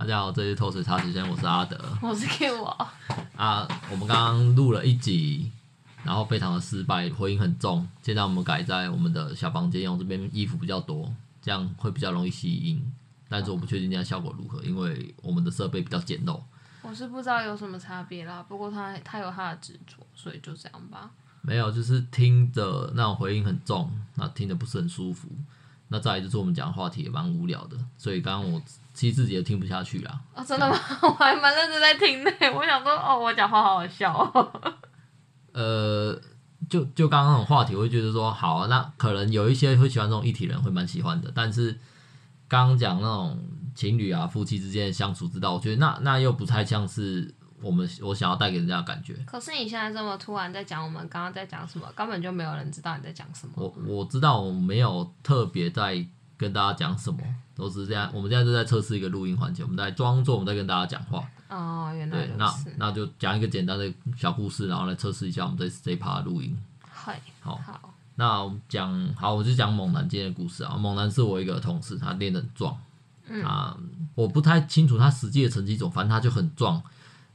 大家好，这是透水茶时间，我是阿德，我是 Q 我啊，我们刚刚录了一集，然后非常的失败，回音很重。现在我们改在我们的小房间用，这边衣服比较多，这样会比较容易吸音。但是我不确定这样效果如何，因为我们的设备比较简陋。我是不知道有什么差别啦，不过他他有他的执着，所以就这样吧。没有，就是听着那种回音很重，那听着不是很舒服。那再来就是我们讲话题也蛮无聊的，所以刚刚我其实自己也听不下去啦。哦，真的吗？我还蛮认真在听呢。我想说，哦，我讲话好好笑哦。呃，就就刚刚那种话题，我会觉得说，好啊，那可能有一些会喜欢这种一体人会蛮喜欢的。但是刚刚讲那种情侣啊、夫妻之间的相处之道，我觉得那那又不太像是。我们我想要带给人家的感觉。可是你现在这么突然在讲我们刚刚在讲什么，根本就没有人知道你在讲什么。我我知道我没有特别在跟大家讲什么，都是这样。我们现在就在测试一个录音环节，我们在装作我们在跟大家讲话。哦，原来对，那那就讲一个简单的小故事，然后来测试一下我们这这一趴录音。嗨，好，好，那我们讲好，我就讲猛男今天的故事啊。猛男是我一个同事，他练得很壮。嗯啊，我不太清楚他实际的成绩怎么，反正他就很壮。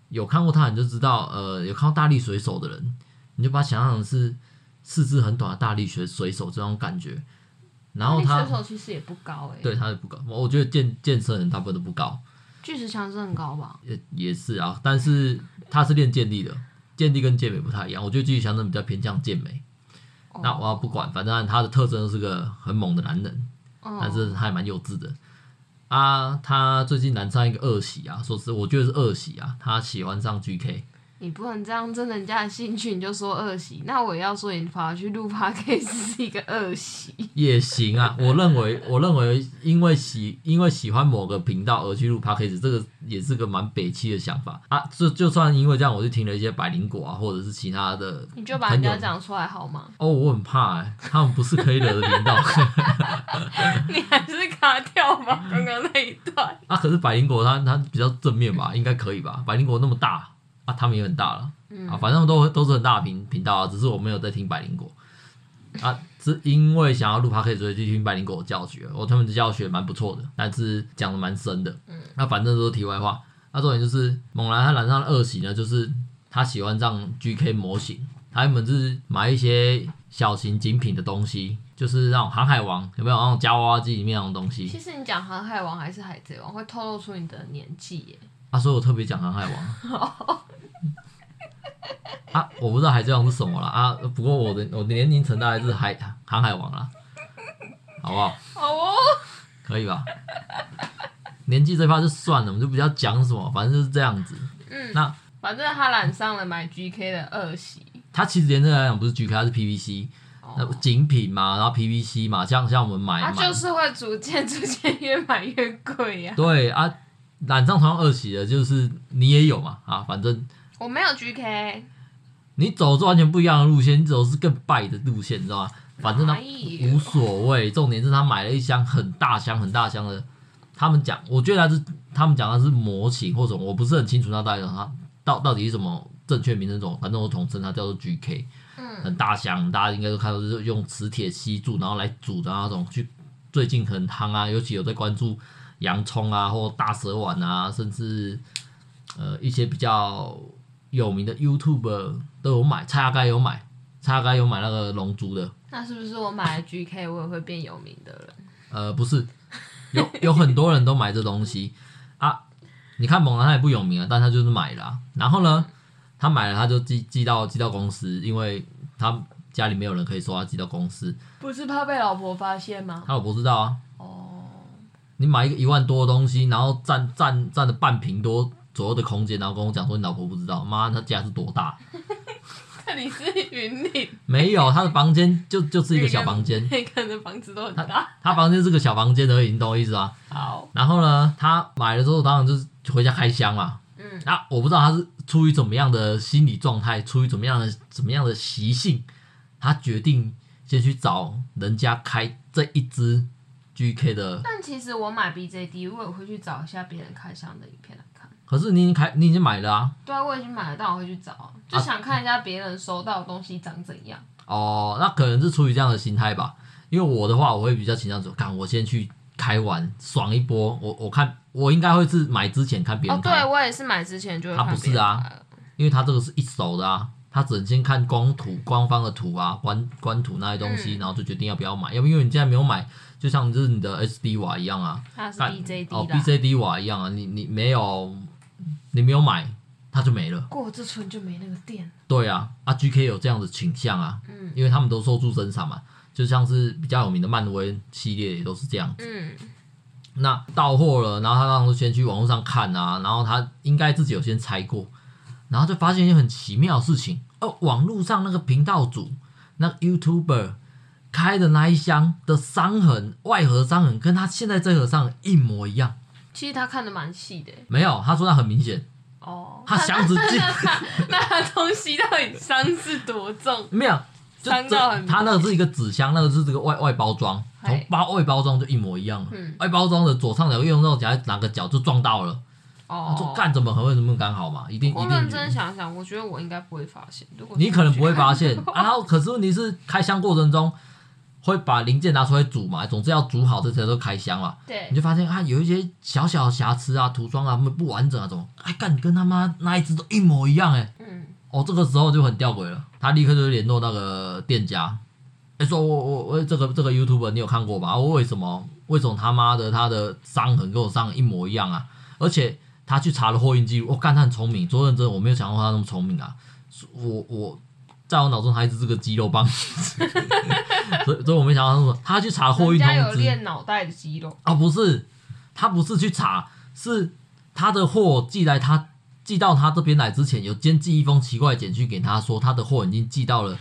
有看过他，你就知道，呃，有看过大力水手的人，你就把他想象成是四肢很短的大力水水手这种感觉。然后他水手其实也不高诶，对，他也不高。我觉得健健身人大部分都不高。巨石强是很高吧？也也是啊，但是他是练健力的，健力跟健美不太一样。我觉得巨石强比较偏向健美。哦。那我要不管，反正他的特征是个很猛的男人，哦。但是他还蛮幼稚的。啊，他最近难上一个恶习啊，说是我觉得是恶习啊，他喜欢上 GK。你不能这样争人家的兴趣，你就说恶习。那我也要说，你跑去录 Podcast 是一个恶习。也行啊，我认为，我认为，因为喜，因为喜欢某个频道而去录 Podcast，这个也是个蛮北七的想法啊。就就算因为这样，我就听了一些百灵果啊，或者是其他的，你就把人家讲出来好吗？哦，我很怕哎、欸，他们不是可以惹的频道。你还是卡掉吧，刚刚那一段。啊，可是百灵果它它比较正面吧，应该可以吧？百灵果那么大。啊，他们也很大了，嗯、啊，反正都都是很大的频频道啊，只是我没有在听百灵果，啊，是因为想要录 Podcast 所以去听百灵果的教学，我他们的教学蛮不错的，但是讲的蛮深的，嗯，那反正都是题外话，那重点就是猛男他染上的恶习呢，就是他喜欢上 GK 模型，他原本是买一些小型精品的东西，就是那种航海王有没有？那种夹娃娃机里面那种东西？其实你讲航海王还是海贼王，会透露出你的年纪耶。啊，所以我特别讲航海王。啊，我不知道海贼王是什么了啊，不过我的我的年龄层大概是海航海王了，好不好？好哦，可以吧？年纪这块就算了，我们就不要讲什么，反正就是这样子。嗯，那反正他染上了买 GK 的恶习。他其实严格来讲不是 GK，他是 PVC，那精品嘛，然后 PVC 嘛，像像我们买，他就是会逐渐逐渐越买越贵呀。对啊，染上同样恶习的，就是你也有嘛啊，反正我没有 GK。你走是完全不一样的路线，你走的是更败的路线，你知道吗？反正他无所谓，重点是他买了一箱很大箱很大箱的。他们讲，我觉得他是他们讲的是模型或者我不是很清楚那到底他到到底是什么正确名称种，反正我统称它叫做 GK。嗯，很大箱，大家应该都看到是用磁铁吸住，然后来煮的那种。去最近很夯啊，尤其有在关注洋葱啊或大蛇丸啊，甚至呃一些比较。有名的 YouTuber 都有买，蔡阿该有买，蔡阿该有买那个龙珠的。那是不是我买了 GK 我也会变有名的人？呃，不是，有有很多人都买这东西啊。你看猛男他也不有名啊，但他就是买了啊。然后呢，他买了他就寄寄到寄到公司，因为他家里没有人可以说他寄到公司。不是怕被老婆发现吗？他老婆知道啊。哦。你买一个一万多的东西，然后占占占了半平多。左右的空间，然后跟我讲说你老婆不知道，妈，他家是多大？那你是云林？没有，他的房间就就是一个小房间。每个人的房子都很大。他，房间是个小房间而已，你懂我意思吗？好。然后呢，他买了之后，当然就是回家开箱嘛。嗯。啊，我不知道他是出于怎么样的心理状态，出于怎么样的怎么样的习性，他决定先去找人家开这一支 GK 的。但其实我买 BJD，我也会去找一下别人开箱的影片来看。可是你已经开，你已经买了啊？对啊，我已经买了，但我会去找，就想看一下别人收到的东西长怎样。啊、哦，那可能是出于这样的心态吧。因为我的话，我会比较倾向说，看我先去开完爽一波。我我看我应该会是买之前看别人开。哦，对我也是买之前就。他不是啊，因为他这个是一手的啊，他只能先看光图、官方的图啊、官官图那些东西，嗯、然后就决定要不要买。要不因为你现在没有买，就像就是你的 SD 瓦一样啊，它是 BJD 哦，BJD 瓦一样啊，你你没有你没有买，它就没了。过这村就没那个电。对啊，啊 GK 有这样的倾向啊，嗯，因为他们都受助生产嘛。就像是比较有名的漫威系列也都是这样子。嗯，那到货了，然后他当时先去网络上看啊，然后他应该自己有先拆过，然后就发现一件很奇妙的事情哦，网络上那个频道主，那个 YouTuber 开的那一箱的伤痕，外盒伤痕跟他现在这盒伤痕一模一样。其实他看的蛮细的。没有，他说他很明显。哦。他箱子进。那他东西到底伤是多重？没有。就这，它那个是一个纸箱，那个是这个外外包装，从包外包装就一模一样。嗯、外包装的左上角用到夹哪个角就撞到了。哦，说干怎么很会怎么刚好嘛？一定一定。我认真想想，我觉得我应该不会发现。如果你可能不会发现，啊、然后可是问题是开箱过程中会把零件拿出来组嘛，总之要组好这才都开箱嘛。对。你就发现啊，有一些小小瑕疵啊，涂装啊，不完整啊，怎么？哎，干跟他妈那一只都一模一样哎。嗯。哦，这个时候就很吊诡了。他立刻就联络那个店家，哎，说我我我这个这个 YouTube 你有看过吧？我为什么为什么他妈的他的伤痕跟我伤痕一模一样啊？而且他去查了货运记录，我、哦、干他很聪明，说认真，我没有想过他那么聪明啊！我我在我脑中他一直是个肌肉棒，所以所以我没想到他说他去查货运通知，人家有练脑袋的肌肉啊？不是，他不是去查，是他的货寄来他。寄到他这边来之前，有先寄一封奇怪的简讯给他说，他的货已经寄到了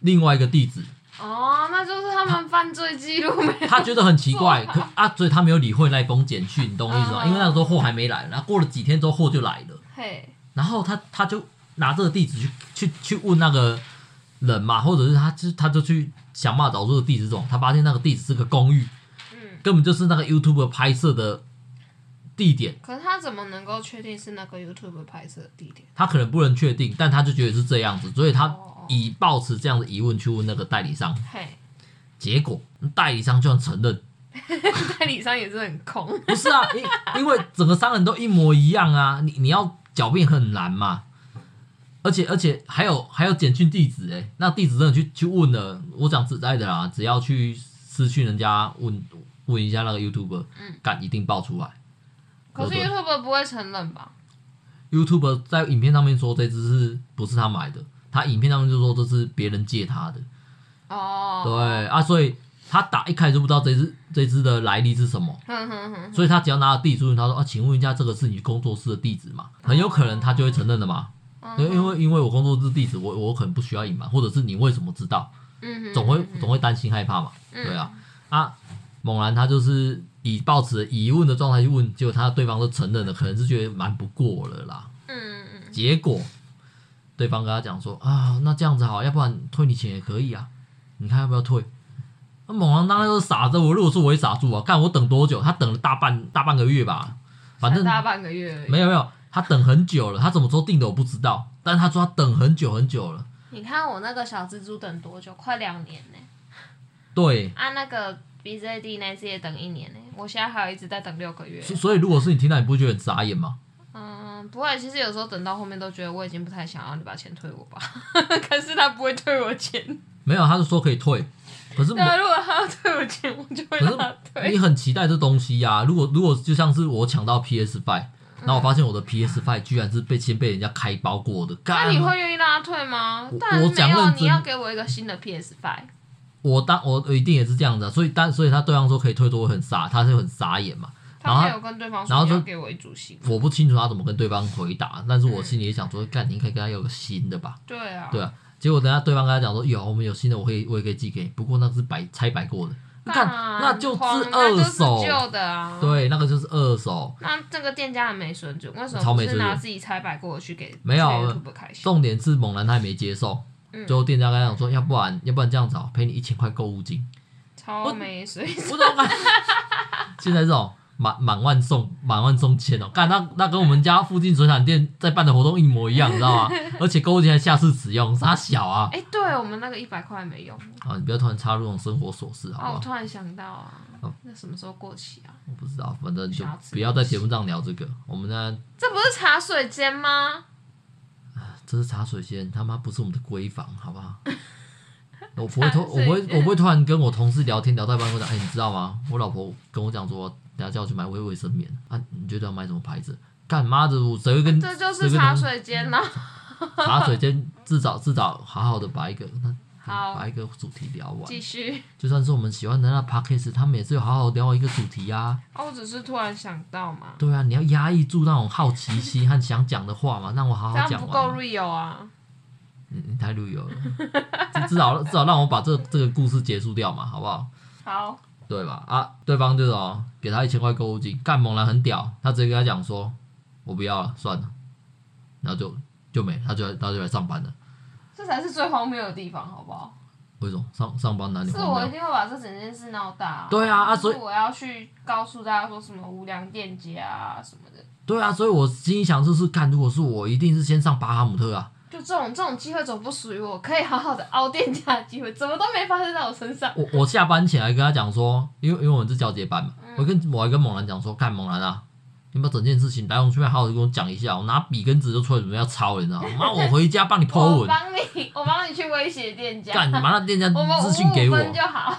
另外一个地址。哦，那就是他们犯罪记录没有？他觉得很奇怪，可啊，所以他没有理会那封简讯，你懂我意思吗？因为那个时候货还没来，然后过了几天之后货就来了。嘿，然后他他就拿这个地址去去去问那个人嘛，或者是他就他就去想办法找出这个地址这种，他发现那个地址是个公寓，嗯，根本就是那个 YouTube 拍摄的。地点，可是他怎么能够确定是那个 YouTube 拍摄的地点？他可能不能确定，但他就觉得是这样子，所以他以抱持这样的疑问去问那个代理商。嘿，结果代理商居然承认，代理商也是很空。不是啊，因因为整个商人都一模一样啊，你你要狡辩很难嘛。而且而且还有还有简讯地址哎，那地址真的去去问了，我讲实在的啦，只要去私讯人家问问一下那个 YouTube，嗯，敢一定爆出来。可是 YouTube 不会承认吧？YouTube 在影片上面说这只是不是他买的，他影片上面就说这是别人借他的。哦，对啊，所以他打一开始就不知道这只这只的来历是什么。哼哼哼。所以他只要拿到地址，他说啊，请问一下，这个是你工作室的地址吗？很有可能他就会承认的嘛。因为因为因为我工作日地址，我我可能不需要隐瞒，或者是你为什么知道？嗯，总会总会担心害怕嘛。对啊，啊，猛然他就是。以抱持疑问的状态去问，结果他对方都承认了，可能是觉得瞒不过了啦。嗯，结果对方跟他讲说啊，那这样子好，要不然退你钱也可以啊，你看要不要退？那猛狼当然都是傻子，我如果说我也傻住啊，看我等多久？他等了大半大半个月吧，反正大半个月。没有没有，他等很久了，他怎么时候订的我不知道，但是他说他等很久很久了。你看我那个小蜘蛛等多久？快两年呢。对。啊，那个。B Z D 那次也等一年呢，我现在还有一直在等六个月。所以如果是你听到，你不会觉得很扎眼吗？嗯，不会。其实有时候等到后面都觉得我已经不太想要你把钱退我吧。可是他不会退我钱。没有，他是说可以退。可是，那如果他要退我钱，我就会让他退。你很期待这东西呀、啊？如果如果就像是我抢到 P S Five，然后我发现我的 P S Five 居然是被先被人家开包过的，那你会愿意让他退吗？我讲认真，你要给我一个新的 P S Five。我当我一定也是这样的，所以但所以他对方说可以退多，我很傻，他是很傻眼嘛。然后他有跟对方说，然后就给我一组新。我不清楚他怎么跟对方回答，但是我心里也想说，干、嗯，你可以跟他要个新的吧。对啊。对啊。结果等下对方跟他讲说，有我们有新的，我可以我也可以寄给你，不过那是摆拆摆过的。你看，那就是二手旧的啊。对，那个就是二手。那这个店家很没水准，为什么不是拿自己拆摆过去给？没有。重点是猛男他也没接受。最后店家跟他讲说，要不然要不然这样子哦，赔你一千块购物金。超没水准。现在这种满满万送满万送千哦，干那那跟我们家附近水产店在办的活动一模一样，你知道吗？而且购物金还下次使用，啥小啊？哎、欸，对我们那个一百块没用。啊，你不要突然插入这种生活琐事，好不好？哦，我突然想到啊，那什么时候过期啊？我不知道，反正就不要在节目上聊这个。我们呢？这不是茶水间吗？这是茶水间，他妈不是我们的闺房，好不好？我不会突，我不会，我不会突然跟我同事聊天聊到一半，我讲，哎，你知道吗？我老婆跟我讲说，等下叫我去买微卫生棉啊，你觉得要买什么牌子？干妈的，我谁会跟？这就是茶水间呐。茶水间至少至少好好的把一个。好，把一个主题聊完，继续。就算是我们喜欢的那 podcast，他们也是有好好聊一个主题啊。哦，我只是突然想到嘛。对啊，你要压抑住那种好奇心和想讲的话嘛，让我好好讲完。这样不够 real 啊！你你太 real 了，至少至少让我把这这个故事结束掉嘛，好不好？好。对吧？啊，对方就是哦，给他一千块购物金，干猛男很屌，他直接跟他讲说，我不要了，算了，然后就就没，他就他就来上班了。这才是最荒谬的地方，好不好？为什么上上班哪里荒谬？是我一定会把这整件事闹大啊。对啊，啊，所以我要去告诉大家说什么无良店家啊什么的。对啊，所以我心里想就是，看如果是我，一定是先上巴哈姆特啊。就这种这种机会总不属于我，可以好好的凹店家的机会，怎么都没发生在我身上。我我下班前还跟他讲说，因为因为我们是交接班嘛，嗯、我跟我还跟猛男讲说，看猛男啊。你把整件事情来龙去脉好好的跟我讲一下，我拿笔跟纸就出来准备要抄，你知道吗？妈，我回家帮你 文。我帮你，我帮你去威胁店家。干，你把那店家 资讯给我。就好。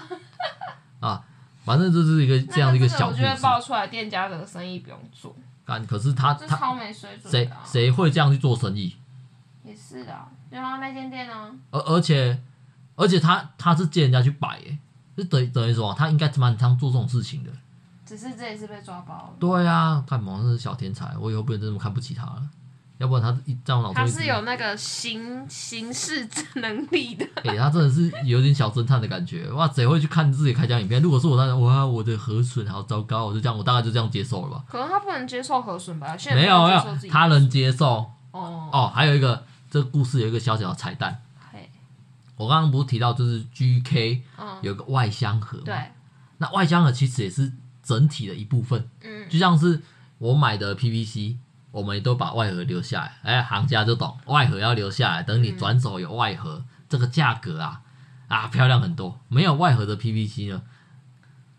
啊，反正就是一个这样的一个小故事。我觉得爆出来店家的生意不用做。干，可是他他超没水准。谁谁会这样去做生意？也是的，就他那间店呢。而而且而且他他是借人家去摆，哎，就等于等于说他应该蛮常做这种事情的。只是这一次被抓包了。对啊，看猛男是小天才，我以后不能这么看不起他了。要不然他一在我脑中，他是有那个行行事能力的。哎、欸，他真的是有点小侦探的感觉。哇，谁会去看自己开箱影片？如果是我那，哇，我的核损好糟糕，我就这样，我大概就这样接受了吧。可能他不能接受核损吧？没有没有，他能接受。哦哦，还有一个，这个故事有一个小小的彩蛋。嘿我刚刚不是提到就是 GK 有个外箱盒吗？对。那外箱盒其实也是。整体的一部分，嗯，就像是我买的 PVC，我们也都把外盒留下来。哎，行家就懂，外盒要留下来，等你转手有外盒，嗯、这个价格啊啊漂亮很多。没有外盒的 PVC 呢，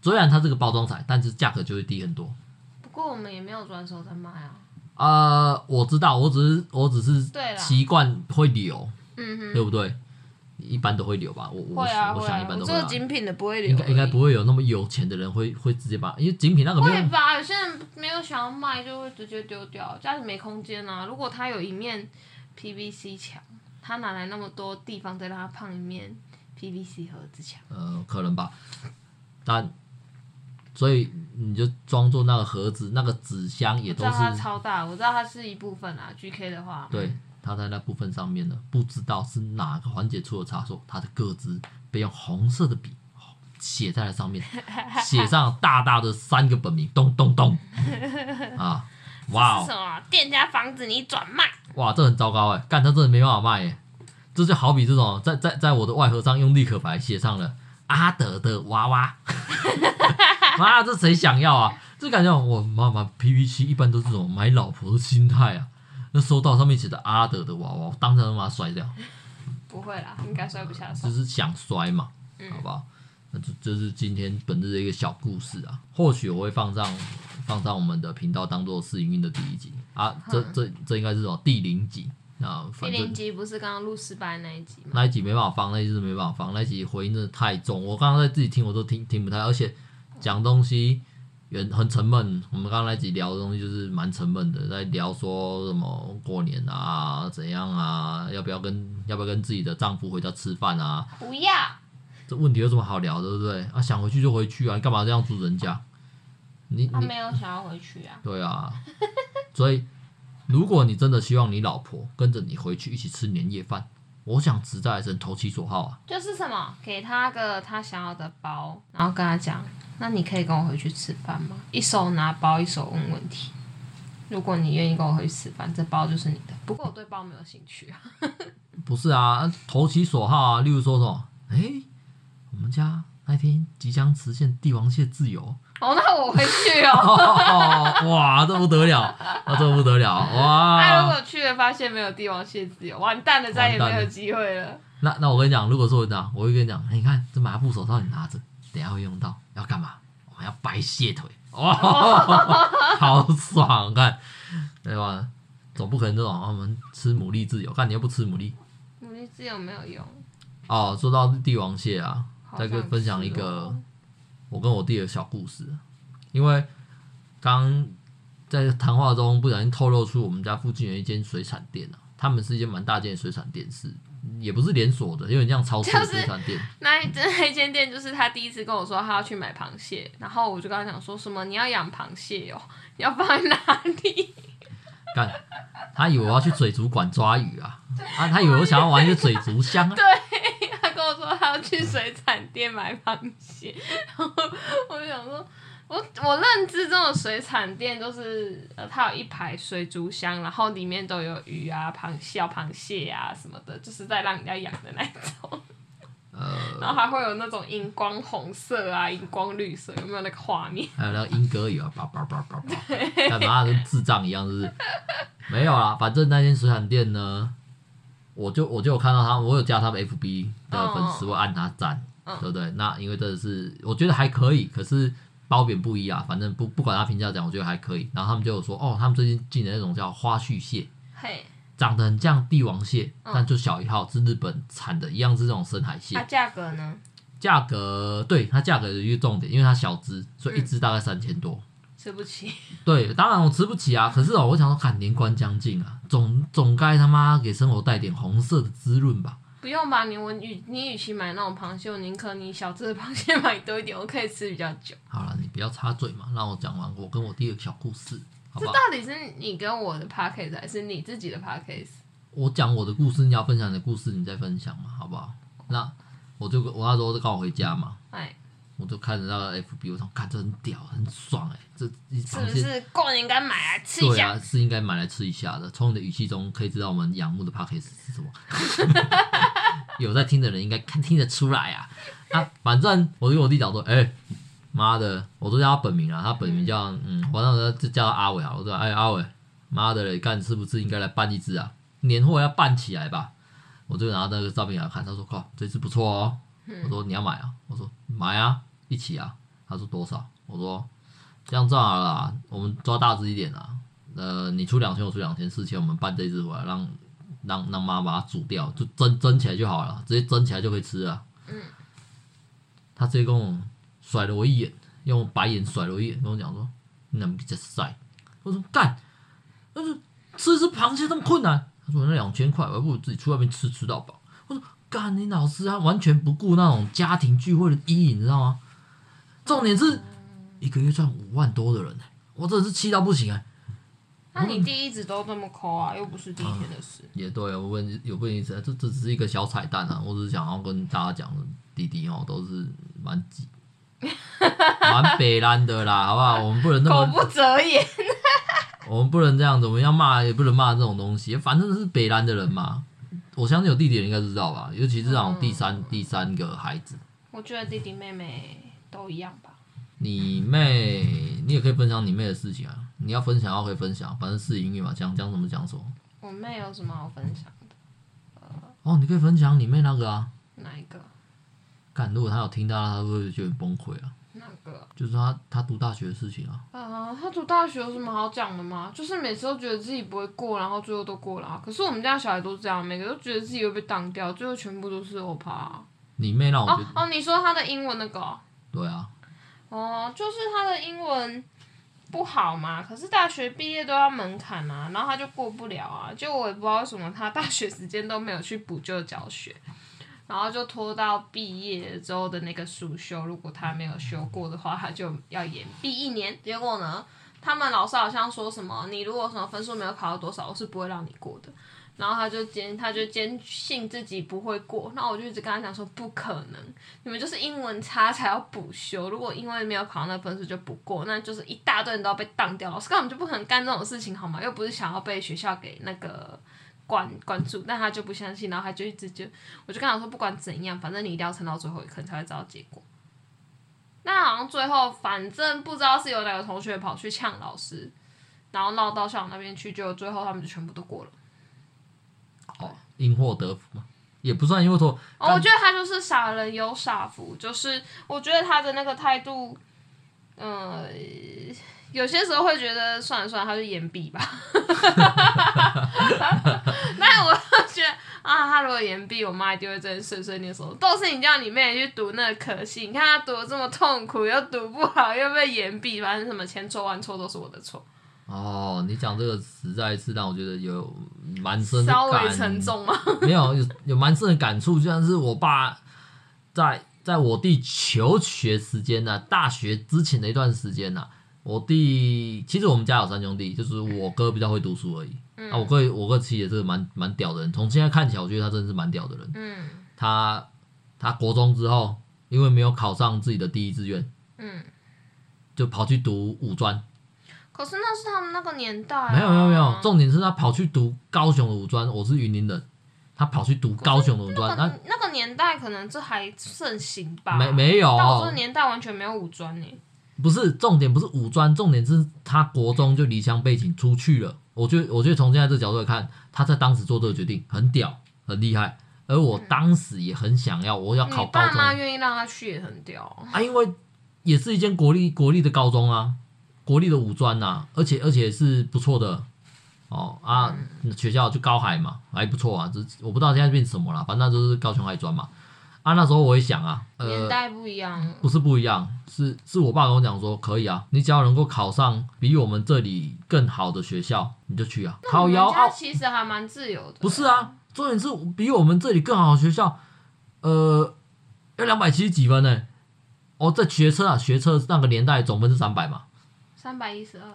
虽然它这个包装材，但是价格就会低很多。不过我们也没有转手在卖啊。呃，我知道，我只是我只是习惯会留，嗯哼，对不对？一般都会留吧，我我、啊、我想一般都会、啊。这个精品的不会留，应该应该不会有那么有钱的人会会直接把，因为精品那个没有。会吧，有些人没有想要卖，就会直接丢掉，家里没空间啊。如果他有一面 PVC 墙，他哪来那么多地方再让他放一面 PVC 盒子墙？呃，可能吧。但所以你就装作那个盒子，那个纸箱也都是。它超大，我知道它是一部分啊。GK 的话。对。它在那部分上面呢，不知道是哪个环节出了差错，它的个子被用红色的笔写在了上面，写上大大的三个本名，咚咚咚，啊，哇、哦！是什么？店家房子你转卖？哇，这很糟糕哎，干他真的没办法卖哎，这就好比这种在在在我的外盒上用立可白写上了阿德的娃娃，妈，这谁想要啊？这感觉我妈妈 P P 七一般都是这种买老婆的心态啊。那收到上面写的阿德的娃娃，我当场就把它摔掉。不会啦，应该摔不下手。就是想摔嘛，嗯、好不好？那这这是今天本日的一个小故事啊。或许我会放上放上我们的频道当做试营运的第一集啊。这这这应该是什么第零集啊？第零集不是刚刚录失败那一集吗？那一集没办法放，那一集是没办法放，那一集回音真的太重。我刚刚在自己听，我都听听不太，而且讲东西。也很沉闷，我们刚刚那集聊的东西就是蛮沉闷的，在聊说什么过年啊，怎样啊，要不要跟要不要跟自己的丈夫回家吃饭啊？不要，这问题有什么好聊的，对不对？啊，想回去就回去啊，你干嘛这样阻人家？你他没有想要回去啊？对啊，所以如果你真的希望你老婆跟着你回去一起吃年夜饭，我想实在是投其所好啊，就是什么给他个他想要的包，然后跟他讲。那你可以跟我回去吃饭吗？一手拿包，一手问问题。如果你愿意跟我回去吃饭，这包就是你的。不过我对包没有兴趣啊。不是啊，投其所好啊。例如说什么？哎、欸，我们家那天即将实现帝王蟹自由。哦，那我回去哦。哦 哇，这不得了，那这不得了哇！那如果去了发现没有帝王蟹自由，完蛋了，再也没有机会了。那那我跟你讲，如果说这样，我会跟你讲，欸、你看这麻布手套你拿着。等下会用到，要干嘛？我们要掰蟹腿，哇，好爽！看，对吧？总不可能这种我们吃牡蛎自由，看你又不吃牡蛎，牡蛎自由没有用。哦，说到帝王蟹啊，再跟分享一个我跟我弟的小故事，因为刚在谈话中不小心透露出我们家附近有一间水产店啊，他们是一间蛮大间的水产店，是也不是连锁的，因为这样超市的水产店。那一 那一间店就是他第一次跟我说他要去买螃蟹，然后我就跟他讲说什么你要养螃蟹哦，你要放在哪里？干，他以为我要去水族馆抓鱼啊，啊，他以为我想要玩一个水族箱啊。对，他跟我说他要去水产店买螃蟹，然后我就想说，我我认知中的水产店就是呃，它有一排水族箱，然后里面都有鱼啊、螃小螃蟹啊什么的，就是在让人家养的那种。呃，然后还会有那种荧光红色啊、荧光绿色，有没有那个画面？还有那个莺歌鱼啊，叭叭叭叭叭，干嘛跟智障一样，就是？没有啦，反正那间水产店呢，我就我就有看到他，我有加他们 FB 的粉丝，我按他赞，哦、对不对？那因为这是我觉得还可以，可是褒贬不一啊。反正不不管他评价怎样，我觉得还可以。然后他们就有说，哦，他们最近进的那种叫花絮蟹，嘿。长得很像帝王蟹，但就小一号，是日本产的，一样是这种深海蟹。它价格呢？价格对它价格有一个重点，因为它小只，所以一只大概三千多。吃不起。对，当然我吃不起啊。可是哦，我想说，看年关将近啊，总总该他妈给生活带点红色的滋润吧。不用吧，你我与你与其买那种螃蟹，我宁可你小只的螃蟹买多一点，我可以吃比较久。好了，你不要插嘴嘛，让我讲完我跟我弟的小故事。这到底是你跟我的 p a c k a g e 还是你自己的 p a c k a g e 我讲我的故事，你要分享你的故事，你再分享嘛，好不好？那我就我那时候就刚好回家嘛，哎，我就看着那个 FB，我说看这很屌，很爽哎，这是不是过年应该买来吃一下？对啊，是应该买来吃一下的。从你的语气中可以知道我们仰慕的 podcast 是什么。有在听的人应该看听得出来啊。啊，反正我就跟我弟讲说，哎。妈的，我都叫他本名啊，他本名叫嗯，我那时候就叫他阿伟啊。我说哎阿伟，妈的嘞，干是不是应该来办一只啊？年货要办起来吧。我就拿那个照片给他看，他说靠，这只不错哦。我说你要买啊？我说买啊，一起啊。他说多少？我说这样这样好啦，我们抓大只一点啊。呃，你出两千，我出两千，四千，我们办这只回来，让让让妈把它煮掉，就蒸蒸起来就好了，直接蒸起来就可以吃了。嗯。他直接跟我。甩了我一眼，用白眼甩了我一眼，跟我讲说：“你能比较帅。”我说：“干，但是吃只螃蟹这么困难。”他说：“那两千块，我还不如自己去外面吃吃到饱。”我说：“干，你老师他完全不顾那种家庭聚会的意义，你知道吗？重点是一个月赚五万多的人，我真的是气到不行啊！那你弟一直都这么抠啊，又不是第一天的事。嗯、也对，我问有问题是，这这只是一个小彩蛋啊，我只是想要跟大家讲，弟弟哦都是蛮急。蛮北烂的啦，好不好？我们不能那么口不择言。我们不能这样子，我们要骂也不能骂这种东西。反正是北烂的人嘛，我相信有弟弟的人应该知道吧？尤其是这种第三、嗯、第三个孩子。我觉得弟弟妹妹都一样吧。你妹，你也可以分享你妹的事情啊。你要分享，要可以分享，反正是音乐嘛，讲讲什么讲什么。我妹有什么好分享的？呃、哦，你可以分享你妹那个啊。哪一个？干，如果她有听到，她会不会觉得崩溃啊？哪个？就是他他读大学的事情啊。啊，他读大学有什么好讲的吗？就是每次都觉得自己不会过，然后最后都过了。可是我们家小孩都这样，每个都觉得自己会被挡掉，最后全部都是欧趴。你妹让我觉得哦哦，你说他的英文那个？对啊。哦，就是他的英文不好嘛，可是大学毕业都要门槛啊，然后他就过不了啊。就我也不知道为什么他大学时间都没有去补救教学。然后就拖到毕业之后的那个暑修，如果他没有修过的话，他就要延毕一年。结果呢，他们老师好像说什么，你如果什么分数没有考到多少，我是不会让你过的。然后他就坚，他就坚信自己不会过。那我就一直跟他讲说，不可能，你们就是英文差才要补修。如果因为没有考到那分数就不过，那就是一大堆人都要被当掉。老师根本就不可能干这种事情，好吗？又不是想要被学校给那个。关关注，但他就不相信，然后他就一直就，我就跟他说，不管怎样，反正你一定要撑到最后一刻，你才会知道结果。那好像最后，反正不知道是有哪个同学跑去呛老师，然后闹到校长那边去，就最后他们就全部都过了。哦，因祸得福嘛，也不算因祸得福。哦，我觉得他就是傻人有傻福，就是我觉得他的那个态度呃，有些时候会觉得算了算了，他就延毕吧。但我觉得啊，他如果延毕，我妈一定会真的碎碎念说，都是你叫你妹去读那个科系，你看她读的这么痛苦，又读不好，又被延毕，反正什么千错万错都是我的错。哦，你讲这个实在是让我觉得有蛮深的感，稍微沉重吗？没有，有有蛮深的感触，就像是我爸在。在我弟求学时间呢、啊，大学之前的一段时间呢、啊，我弟其实我们家有三兄弟，就是我哥比较会读书而已。嗯、啊，我哥我哥其实也是蛮蛮屌的人，从现在看起来，我觉得他真的是蛮屌的人。嗯，他他国中之后，因为没有考上自己的第一志愿，嗯，就跑去读五专。可是那是他们那个年代、啊。没有没有没有，重点是他跑去读高雄的五专，我是云林人。他跑去读高雄的五专，那那个年代可能这还盛行吧？没没有，到我这个年代完全没有五专呢。不是重点，不是五专，重点是他国中就离乡背井出去了。我觉得，我觉得从现在这个角度来看，他在当时做这个决定很屌，很厉害。而我当时也很想要，我要考高中。你爸妈愿意让他去也很屌啊，因为也是一间国立国立的高中啊，国立的五专呐，而且而且是不错的。哦啊，学校就高海嘛，还不错啊。这我不知道现在变什么了，反正就是高雄海专嘛。啊，那时候我也想啊，呃，年代不一样，不是不一样，是是我爸跟我讲说，可以啊，你只要能够考上比我们这里更好的学校，你就去啊。靠腰啊，其实还蛮自由的。不是啊，重点是比我们这里更好的学校，呃，要两百七十几分呢。哦，这学车啊，学车那个年代总分是三百嘛，三百一十二。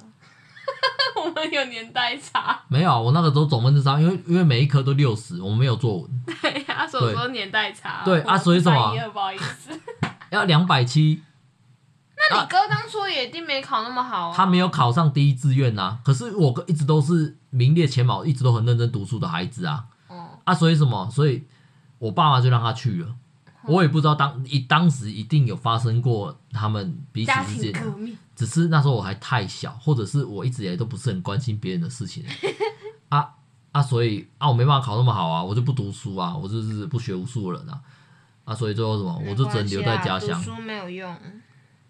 我们有年代差，没有，我那个时候总分是三，因为因为每一科都六十，我们没有作文。对啊，所以说年代差。对啊，所以什么？不好意思，要两百七。那你哥当初也一定没考那么好啊。他没有考上第一志愿呐，可是我哥一直都是名列前茅，一直都很认真读书的孩子啊。哦。啊，所以什么？所以我爸妈就让他去了。我也不知道当一当时一定有发生过他们彼此之间，只是那时候我还太小，或者是我一直以来都不是很关心别人的事情 啊啊，所以啊我没办法考那么好啊，我就不读书啊，我就是不学无术的人啊啊，所以最后什么，我就只能留在家乡。读书没有用。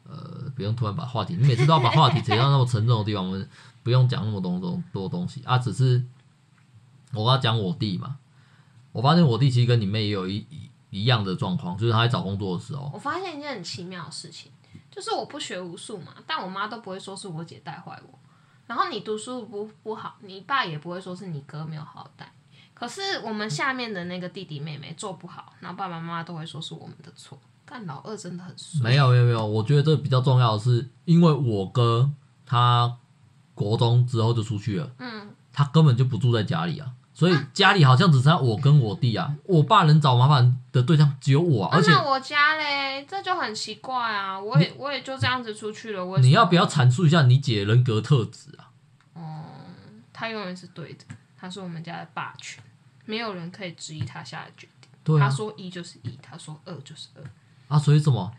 呃，不用突然把话题，你每次都要把话题扯到那么沉重的地方，我们不用讲那么多多多东西啊，只是我要讲我弟嘛，我发现我弟其实跟你妹也有一。一样的状况，就是他在找工作的时候。我发现一件很奇妙的事情，就是我不学无术嘛，但我妈都不会说是我姐带坏我。然后你读书不不好，你爸也不会说是你哥没有好好带。可是我们下面的那个弟弟妹妹做不好，然后爸爸妈妈都会说是我们的错。但老二真的很衰。没有没有没有，我觉得这比较重要的是，因为我哥他国中之后就出去了，嗯，他根本就不住在家里啊。所以家里好像只剩下我跟我弟啊，我爸能找麻烦的对象只有我，啊，而且，我家嘞，这就很奇怪啊！我也我也就这样子出去了。我你要不要阐述一下你姐人格特质啊？哦，她永远是对的，她是我们家的霸权，没有人可以质疑她下的决定。对啊，他说一就是一，她说二就是二。啊，所以什么？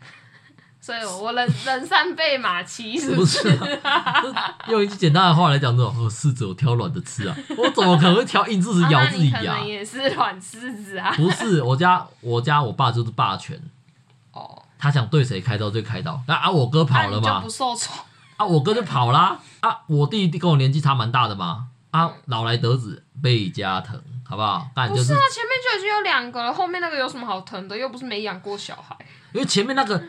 所以我人人善被马欺，是不是？用一句简单的话来讲，这种柿子我挑软的吃啊，我怎么可能会挑硬柿子咬自己牙？啊、可能也是软柿子啊。不是，我家我家我爸就是霸权。哦。他想对谁开刀就开刀。那啊，我哥跑了嘛？啊、就不受宠。啊，我哥就跑啦。啊，我弟弟跟我年纪差蛮大的嘛。啊，老来得子倍加疼，好不好？但、就是、不是啊，前面就已经有两个了，后面那个有什么好疼的？又不是没养过小孩。因为前面那个。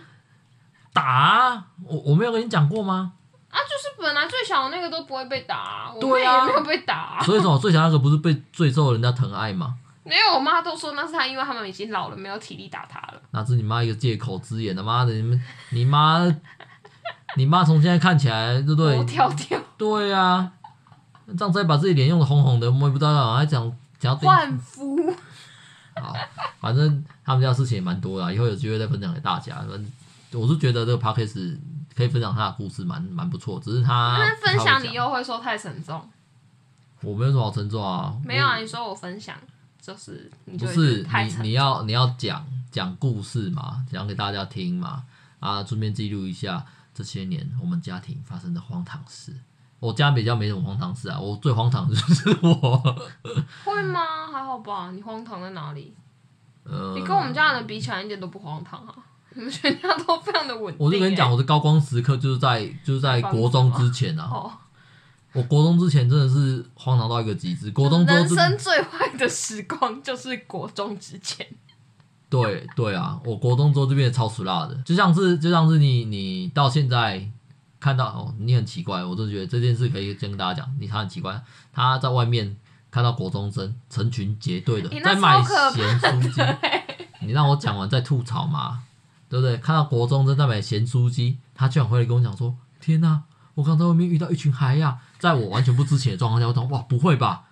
打啊！我我没有跟你讲过吗？啊，就是本来最小的那个都不会被打，啊，我妹也没有被打，啊。所以说，最小那个不是被最受人家疼爱吗？没有，我妈都说那是她，因为他们已经老了，没有体力打他了。那是你妈一个借口之言的，妈的，你们你妈，你妈从现在看起来，对不对？活跳跳。对啊，这样再把自己脸用的红红的，我也不知道干嘛，还讲讲要换肤。好，反正他们家事情也蛮多的，以后有机会再分享给大家。我是觉得这个 podcast 可以分享他的故事，蛮蛮不错。只是他，他分享你又会说太沉重，我没有什么好沉重啊。没有啊，你说我分享就是你就不是你你要你要讲讲故事嘛，讲给大家听嘛啊，顺便记录一下这些年我们家庭发生的荒唐事。我家比较没什么荒唐事啊，我最荒唐的就是我。会吗？还好吧，你荒唐在哪里？呃，你跟我们家人比起来一点都不荒唐啊。你 们全家都非常的稳定。我就跟你讲，我的高光时刻就是在就是在国中之前啊。哦。我国中之前真的是荒唐到一个极致。国中人生最坏的时光就是国中之前。对对啊，我国中之后就变得超俗辣的，就像是就像是你你到现在看到哦，你很奇怪，我就觉得这件事可以先跟大家讲，你他很奇怪，他在外面看到国中生成群结队的在卖咸酥鸡，你让我讲完再吐槽嘛，对不对？看到国中正在买咸酥鸡，他居然回来跟我讲说：“天哪，我刚在外面遇到一群孩呀！”在我完全不知情的状况下，我说：“哇，不会吧？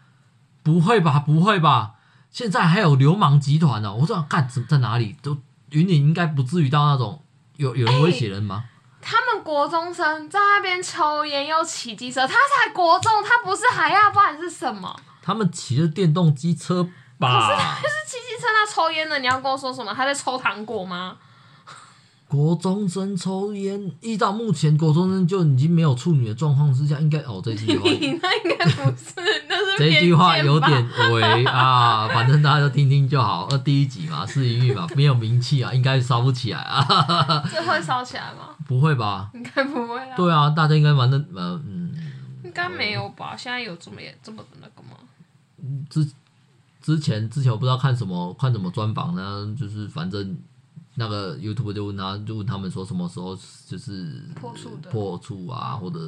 不会吧？不会吧？”现在还有流氓集团呢、哦，我说干什在哪里？都云林应该不至于到那种有有人威胁人吗、欸？他们国中生在那边抽烟又骑机车，他才国中，他不是还要不然是什么？他们骑的电动机车吧？可是，他是骑机车，他抽烟的。你要跟我说什么？他在抽糖果吗？国中生抽烟，依照目前国中生就已经没有处女的状况之下，应该哦这句话，那应该不是，那是 这句话有点违啊，反正大家都听听就好。呃，第一集嘛，试音域嘛，没有名气啊，应该烧不起来啊。这会烧起来吗？不会吧？应该不会啊。对啊，大家应该反正呃嗯，应该没有吧？现在有这么这么的那个吗？之之前之前我不知道看什么看什么专访呢，就是反正。那个 YouTube 就问他，就问他们说什么时候就是破处的破处啊，或者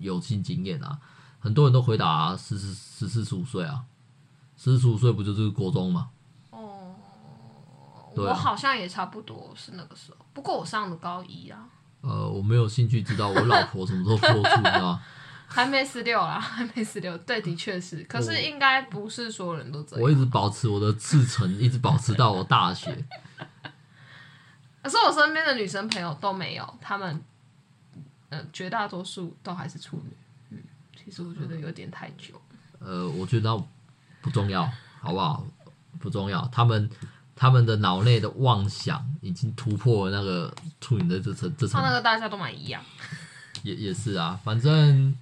有性经验啊，很多人都回答十四十四十五岁啊，十四十五岁不就是国中吗？哦、嗯，我好像也差不多是那个时候，不过我上的高一啊。呃，我没有兴趣知道我老婆什么时候破处，你知道吗？还没十六啦，还没十六。对，的确是，可是应该不是所有人都这样。我一直保持我的赤诚，一直保持到我大学。可是我身边的女生朋友都没有，她们，呃，绝大多数都还是处女。嗯，其实我觉得有点太久。呃，我觉得不重要，好不好？不重要。他们他们的脑内的妄想已经突破了那个处女的这层这层。他那个大家都蛮一样。也也是啊，反正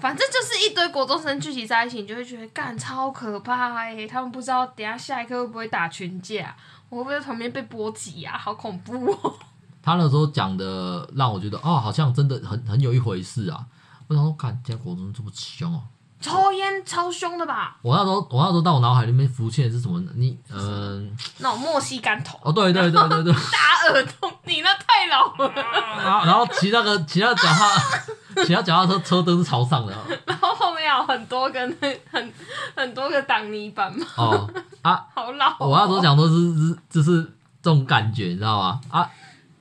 反正就是一堆国中生聚集在一起，你就会觉得干超可怕哎、欸！他们不知道等下下一刻会不会打群架。我会不会在旁边被波及啊？好恐怖哦！他那时候讲的让我觉得哦，好像真的很很有一回事啊。我想说，看，这国中这么凶哦，抽烟超凶的吧？我那时候，我那时候到我脑海里面浮现的是什么呢？你嗯、呃，那种墨西干头哦，对对对对对，打 耳洞，你那太老了。然后然后骑那个骑那脚踏，骑那脚踏车车灯是朝上的，然后后面有很多个很很多个挡泥板嘛。哦。啊，好老哦！我那时候讲都是是就是这种感觉，你知道吗？啊，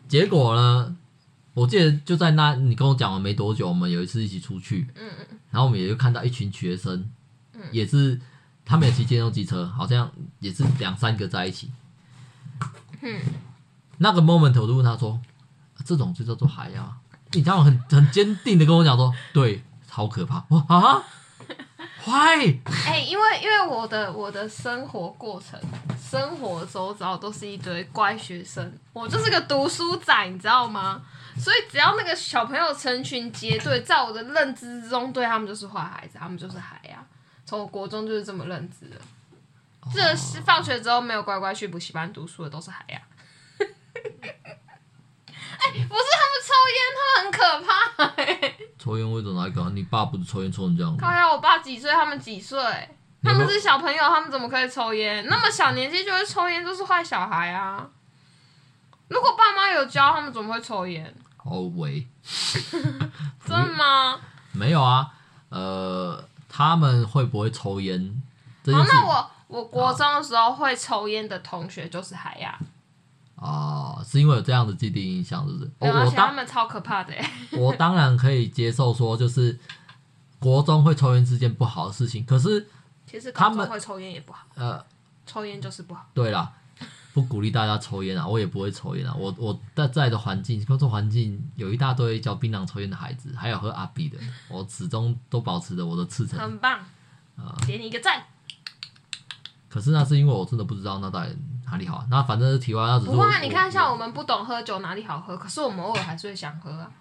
结果呢？我记得就在那，你跟我讲完没多久，我们有一次一起出去，嗯嗯，然后我们也就看到一群学生，嗯，也是他们也骑电动机车，好像也是两三个在一起，嗯，那个 moment 我就问他说：“这种就叫做海啊？”你知道很很坚定的跟我讲说：“对，好可怕！”我啊。坏哎，因为因为我的我的生活过程，生活周遭都是一堆乖学生，我就是个读书仔，你知道吗？所以只要那个小朋友成群结队，在我的认知之中，对他们就是坏孩子，他们就是孩呀。从我国中就是这么认知的，这是放学之后没有乖乖去补习班读书的都是孩呀。哎，不是他们抽烟，他们很可怕哎。抽烟为什么来搞？你爸不是抽烟抽成这样子？靠呀，我爸几岁？他们几岁？他们是小朋友，他们怎么可以抽烟？那么小年纪就会抽烟，就是坏小孩啊！如果爸妈有教，他们怎么会抽烟？好喂。真的吗？没有啊，呃，他们会不会抽烟？好，那我我国中的时候会抽烟的同学就是海呀。啊、呃，是因为有这样的既定印象，是不是？对啊、我当他们超可怕的。我当然可以接受说，就是国中会抽烟是件不好的事情，可是其实他们会抽烟也不好。呃，抽烟就是不好。对啦，不鼓励大家抽烟啊，我也不会抽烟啊。我我在在的环境工作环境有一大堆嚼槟榔抽烟的孩子，还有喝阿碧的，我始终都保持着我的赤诚。很棒，啊、呃，给你一个赞。可是那是因为我真的不知道那到底。哪里好啊？那反正是题外话，只是。不过你看，像我们不懂喝酒，哪里好喝？可是我们偶尔还是会想喝啊。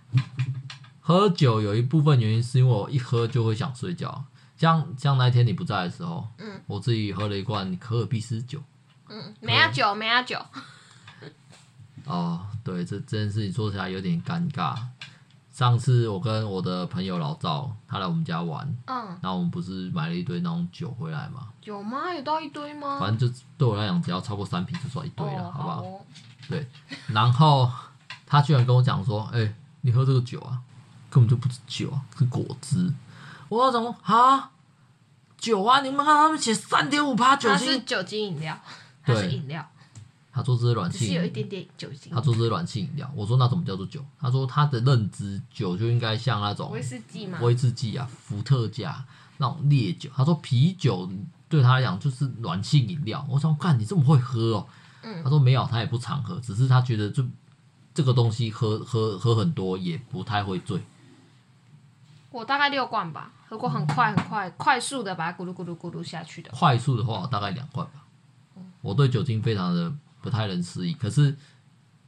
喝酒有一部分原因是因为我一喝就会想睡觉，像像那一天你不在的时候，嗯，我自己喝了一罐可尔必思酒，嗯，梅亚酒，梅亚酒。哦，对，这这件事情说起来有点尴尬。上次我跟我的朋友老赵，他来我们家玩，嗯，然后我们不是买了一堆那种酒回来吗？有吗？有到一堆吗？反正就对我来讲，只要超过三瓶就算一堆了，哦、好不好？好对。然后他居然跟我讲说：“哎、欸，你喝这个酒啊，根本就不是酒啊，是果汁。”我说：“怎么啊？酒啊？你们看他们写三点五趴酒精，它是酒精饮料，它是饮料。”他说这是软性，是有一点点酒精。他说这是软性饮料。我说那怎么叫做酒？他说他的认知酒就应该像那种威士忌嘛，威士忌啊，伏特加那种烈酒。他说啤酒对他来讲就是软性饮料。我说看你这么会喝哦。嗯。他说没有，他也不常喝，只是他觉得就这个东西喝喝喝很多也不太会醉。我大概六罐吧，喝过很快很快快速的把它咕噜咕噜咕噜下去的。快速的话，我大概两罐吧。我对酒精非常的。不太能适应，可是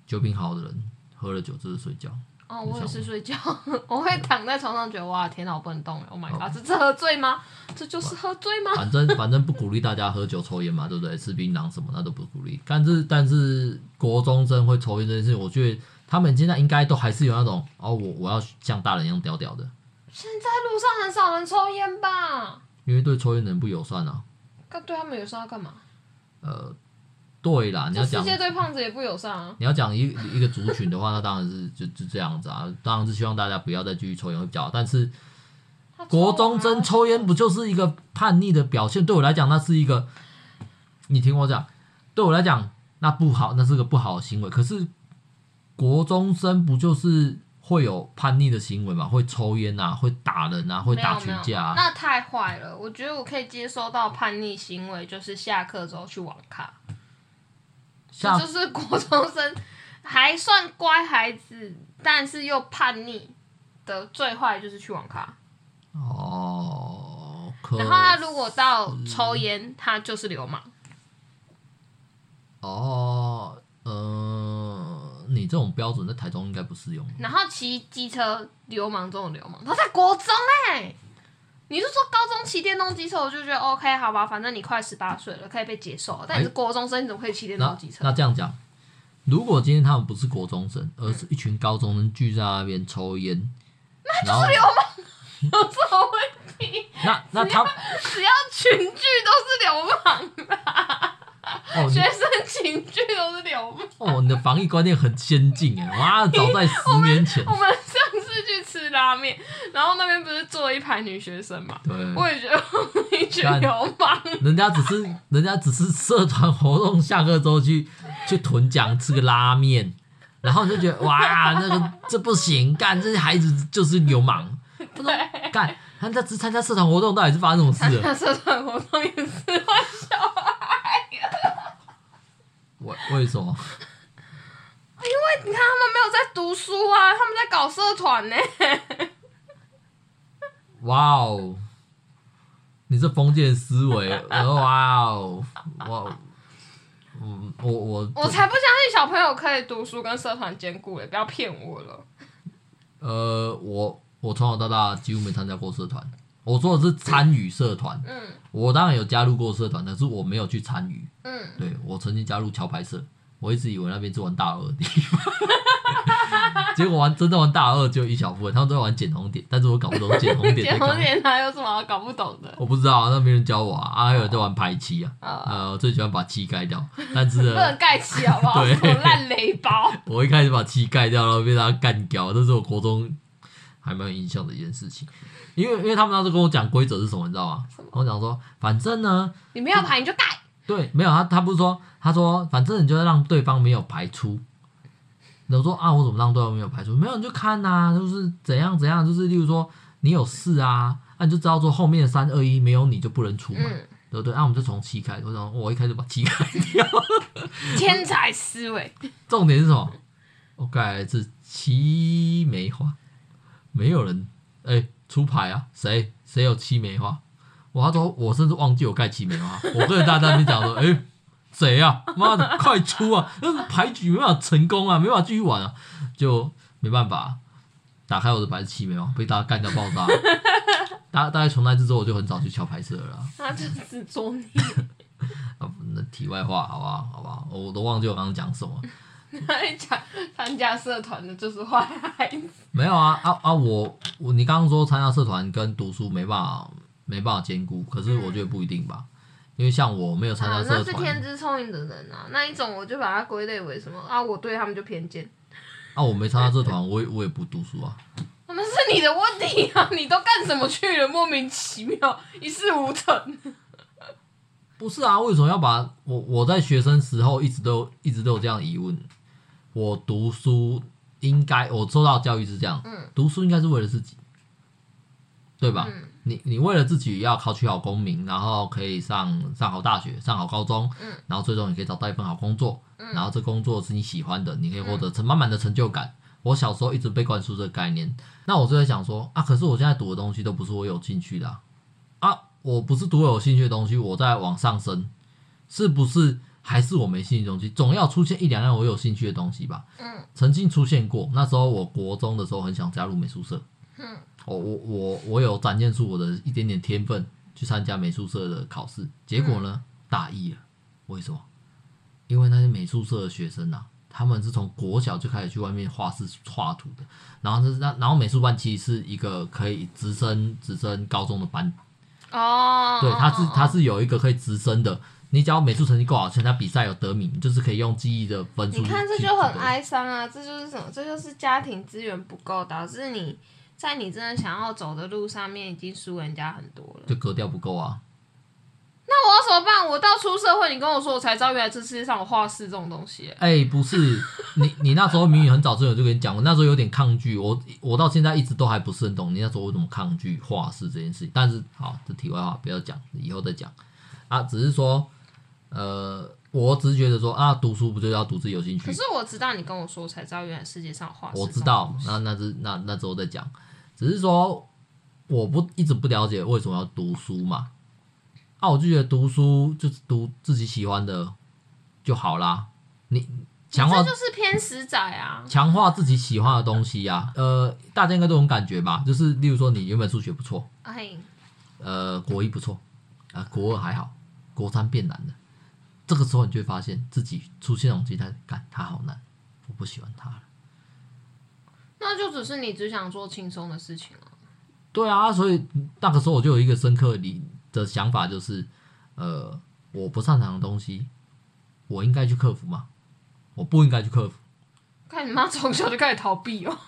酒品好的人喝了酒就是睡觉。哦，我也是睡觉，我会躺在床上觉得哇，天哪，我不能动了。Oh my god，这是喝醉吗？这就是喝醉吗？反正反正不鼓励大家喝酒抽烟嘛，对不对？吃槟榔什么那都不鼓励。但是但是国中生会抽烟这件事，我觉得他们现在应该都还是有那种哦，我我要像大人一样屌屌的。现在路上很少人抽烟吧？因为对抽烟的人不友善啊。那对他们友善要干嘛？呃。对啦，你要讲世界对胖子也不友善啊。你要讲一一个族群的话，那当然是就就这样子啊。当然是希望大家不要再继续抽烟会比较好。但是国中生抽烟不就是一个叛逆的表现？对我来讲，那是一个。你听我讲，对我来讲，那不好，那是个不好的行为。可是国中生不就是会有叛逆的行为嘛？会抽烟啊，会打人啊，会打群架啊。那太坏了。我觉得我可以接受到叛逆行为，就是下课之后去网咖。这就是国中生还算乖孩子，但是又叛逆的最坏就是去网咖。哦，然后他如果到抽烟，他就是流氓。哦，呃，你这种标准在台中应该不适用。然后骑机车流氓中的流氓，他在国中哎、欸。你是说高中骑电动机车，我就觉得 OK，好吧，反正你快十八岁了，可以被接受。但你是国中生，你怎么可以骑电动机车？那，那这样讲，如果今天他们不是国中生，而是一群高中生聚在那边抽烟，那就是流氓，有什么问题？那那他只要群聚都是流氓吧？哦，学生群聚都是流氓。哦，你的防疫观念很先进哎！哇，早在 十年前。我们，上次去吃拉面，然后那边不是坐了一排女学生嘛？对。我也觉得一群流氓。人家只是人家只是社团活动，下课之后去去屯江吃个拉面，然后你就觉得哇，那个这不行，干这些孩子就是流氓。对。干，他在参加社团活动，到底是发生什么事？参加社团活动也是坏小孩。为 为什么？因为你看他们没有在读书啊，他们在搞社团呢。哇哦！你这封建思维，哇哦！哇我，我我我才不相信小朋友可以读书跟社团兼顾嘞！不要骗我了。呃，我我从小到大几乎没参加过社团。我说的是参与社团，嗯，我当然有加入过社团，但是我没有去参与，嗯，对，我曾经加入桥牌社，我一直以为那边是玩大二的地方，结果玩真的玩大二就一小部分，他们都在玩捡红点，但是我搞不懂捡红点。捡红点他有什么搞不懂的？我不知道，那没人教我啊，啊还有人在玩排七啊，呃，我最喜欢把漆盖掉，但是 不能盖漆好不好？对，烂雷包。我一开始把漆盖掉，然后被他干掉，这是我国中还蛮有印象的一件事情。因为因为他们当时跟我讲规则是什么，你知道吗？我讲说，反正呢，你没有牌你就盖。对，没有他，他不是说，他说，反正你就让对方没有排出。我说啊，我怎么让对方没有排出？没有你就看呐、啊，就是怎样怎样，就是例如说你有事啊，那、啊、你就知道说后面的三二一没有你就不能出嘛，嗯、对不对？那、啊、我们就从七开始，我说我一开始把七开掉。天才思维。重点是什么？我改的是七梅花，没有人哎。欸出牌啊！谁谁有七梅花？我他说我甚至忘记我盖七梅花。我跟大家在那边讲说，哎，谁啊？妈的，快出啊！那牌局没办法成功啊，没办法继续玩啊，就没办法打开我的牌是七梅花，被大家干掉爆炸。大大概从那之后，我就很少去敲牌社了。他就是捉你。啊，那题外话，好吧好？好不好？我都忘记我刚刚讲什么。那你讲参加社团的就是坏孩子？没有啊啊啊！我我你刚刚说参加社团跟读书没办法没办法兼顾，可是我觉得不一定吧，嗯、因为像我没有参加社团，那是天资聪明的人啊，那一种我就把它归类为什么啊？我对他们就偏见。啊，我没参加社团，我也我也不读书啊。那是你的问题啊！你都干什么去了？莫名其妙，一事无成。不是啊，为什么要把我我在学生时候一直都一直都有这样疑问？我读书应该我受到教育是这样，嗯，读书应该是为了自己，对吧？嗯、你你为了自己要考取好功名，然后可以上上好大学，上好高中，嗯，然后最终你可以找到一份好工作，嗯，然后这工作是你喜欢的，你可以获得成满满的成就感。嗯、我小时候一直被灌输这个概念，那我就在想说啊，可是我现在读的东西都不是我有兴趣的啊。啊我不是读我有兴趣的东西，我在往上升，是不是还是我没兴趣的东西？总要出现一两样我有兴趣的东西吧。嗯，曾经出现过，那时候我国中的时候很想加入美术社。嗯，我我我我有展现出我的一点点天分，去参加美术社的考试，结果呢，大意了。为什么？因为那些美术社的学生啊，他们是从国小就开始去外面画室画图的，然后是那然后美术班其实是一个可以直升直升高中的班。哦，对，他是他是有一个可以直升的，你只要美术成绩够好，参加比赛有得名，就是可以用记忆的分数。你看这就很哀伤啊，这就是什么？这就是家庭资源不够，导致你在你真的想要走的路上面已经输人家很多了，就格调不够啊。那我要怎么办？我到出社会，你跟我说，我才知道原来这世界上有画室这种东西。哎、欸，不是，你你那时候明明很早之前就跟你讲，我那时候有点抗拒，我我到现在一直都还不是很懂你那时候为什么抗拒画室这件事情。但是好，这题外话不要讲，以后再讲啊。只是说，呃，我只是觉得说啊，读书不就要读自己有兴趣？可是我知道你跟我说，我才知道原来世界上画室。我知道，那那是那那之后再讲。只是说，我不一直不了解为什么要读书嘛。那、啊、我就觉得读书就是读自己喜欢的就好啦。你强化这就是偏死仔啊，强化自己喜欢的东西呀、啊。呃，大家应该都有感觉吧？就是例如说，你原本数学不错，哎，呃，国一不错，啊、呃，国二还好，国三变难了。这个时候，你就会发现自己出现那种鸡蛋，感他好难，我不喜欢他了。那就只是你只想做轻松的事情了。对啊，所以那个时候我就有一个深刻的。的想法就是，呃，我不擅长的东西，我应该去克服吗？我不应该去克服。看你妈从小就开始逃避哦。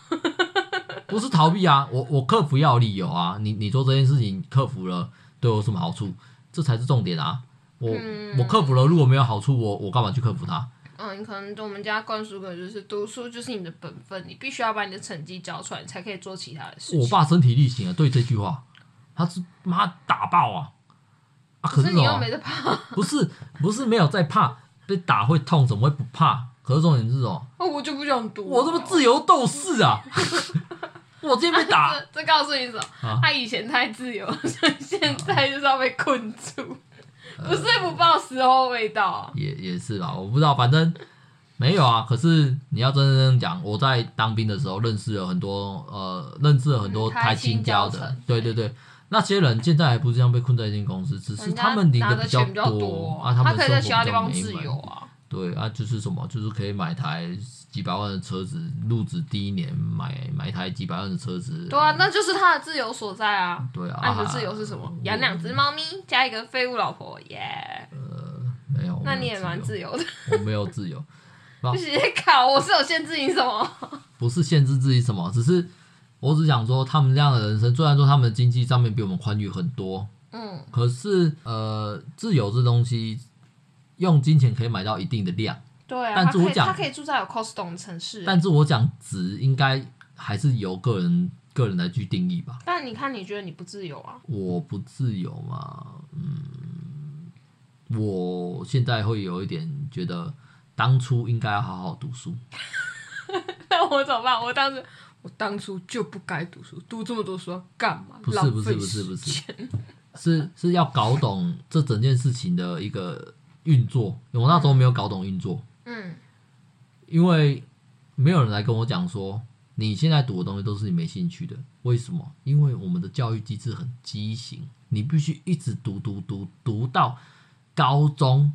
不是逃避啊，我我克服要有理由啊。你你做这件事情克服了，对我有什么好处？这才是重点啊。我、嗯、我克服了，如果没有好处，我我干嘛去克服它？嗯，你可能我们家灌输的就是读书就是你的本分，你必须要把你的成绩交出来，你才可以做其他的事情。我爸身体力行啊，对这句话，他是妈打爆啊。可是你又没得怕，不是不是没有在怕，被打会痛，怎么会不怕？可是重点是什么？我就不想读。我这么自由斗士啊！我今天被打，这告诉你什么？啊、他以前太自由，所以现在就是要被困住。啊、不是不报时候未到、啊，也也是吧？我不知道，反正没有啊。可是你要真正讲，我在当兵的时候认识了很多，呃，认识了很多台青交的，对对对。那些人现在还不是这样被困在一间公司，只是他们领的比较多啊，他们生活比较美满啊。对啊，就是什么，就是可以买台几百万的车子，入职第一年买买一台几百万的车子。对啊，那就是他的自由所在啊。对啊，你的自由是什么？养两只猫咪，加一个废物老婆，耶、yeah。呃，没有。那你也蛮自由的。我没有自由。不是靠，我是有限制你什么？不是限制自己什么，只是。我只想说，他们这样的人生，虽然说他们的经济上面比我们宽裕很多，嗯，可是呃，自由这东西，用金钱可以买到一定的量，对啊。但是我讲，他可以住在有 Costco 的城市，但是我讲值应该还是由个人个人来去定义吧。但你看，你觉得你不自由啊？我不自由嘛，嗯，我现在会有一点觉得，当初应该要好好读书。那我怎么办？我当时。我当初就不该读书，读这么多书干嘛？不是不是不是不是，是是要搞懂这整件事情的一个运作。我那时候没有搞懂运作，嗯，因为没有人来跟我讲说，你现在读的东西都是你没兴趣的。为什么？因为我们的教育机制很畸形，你必须一直读读读读到高中，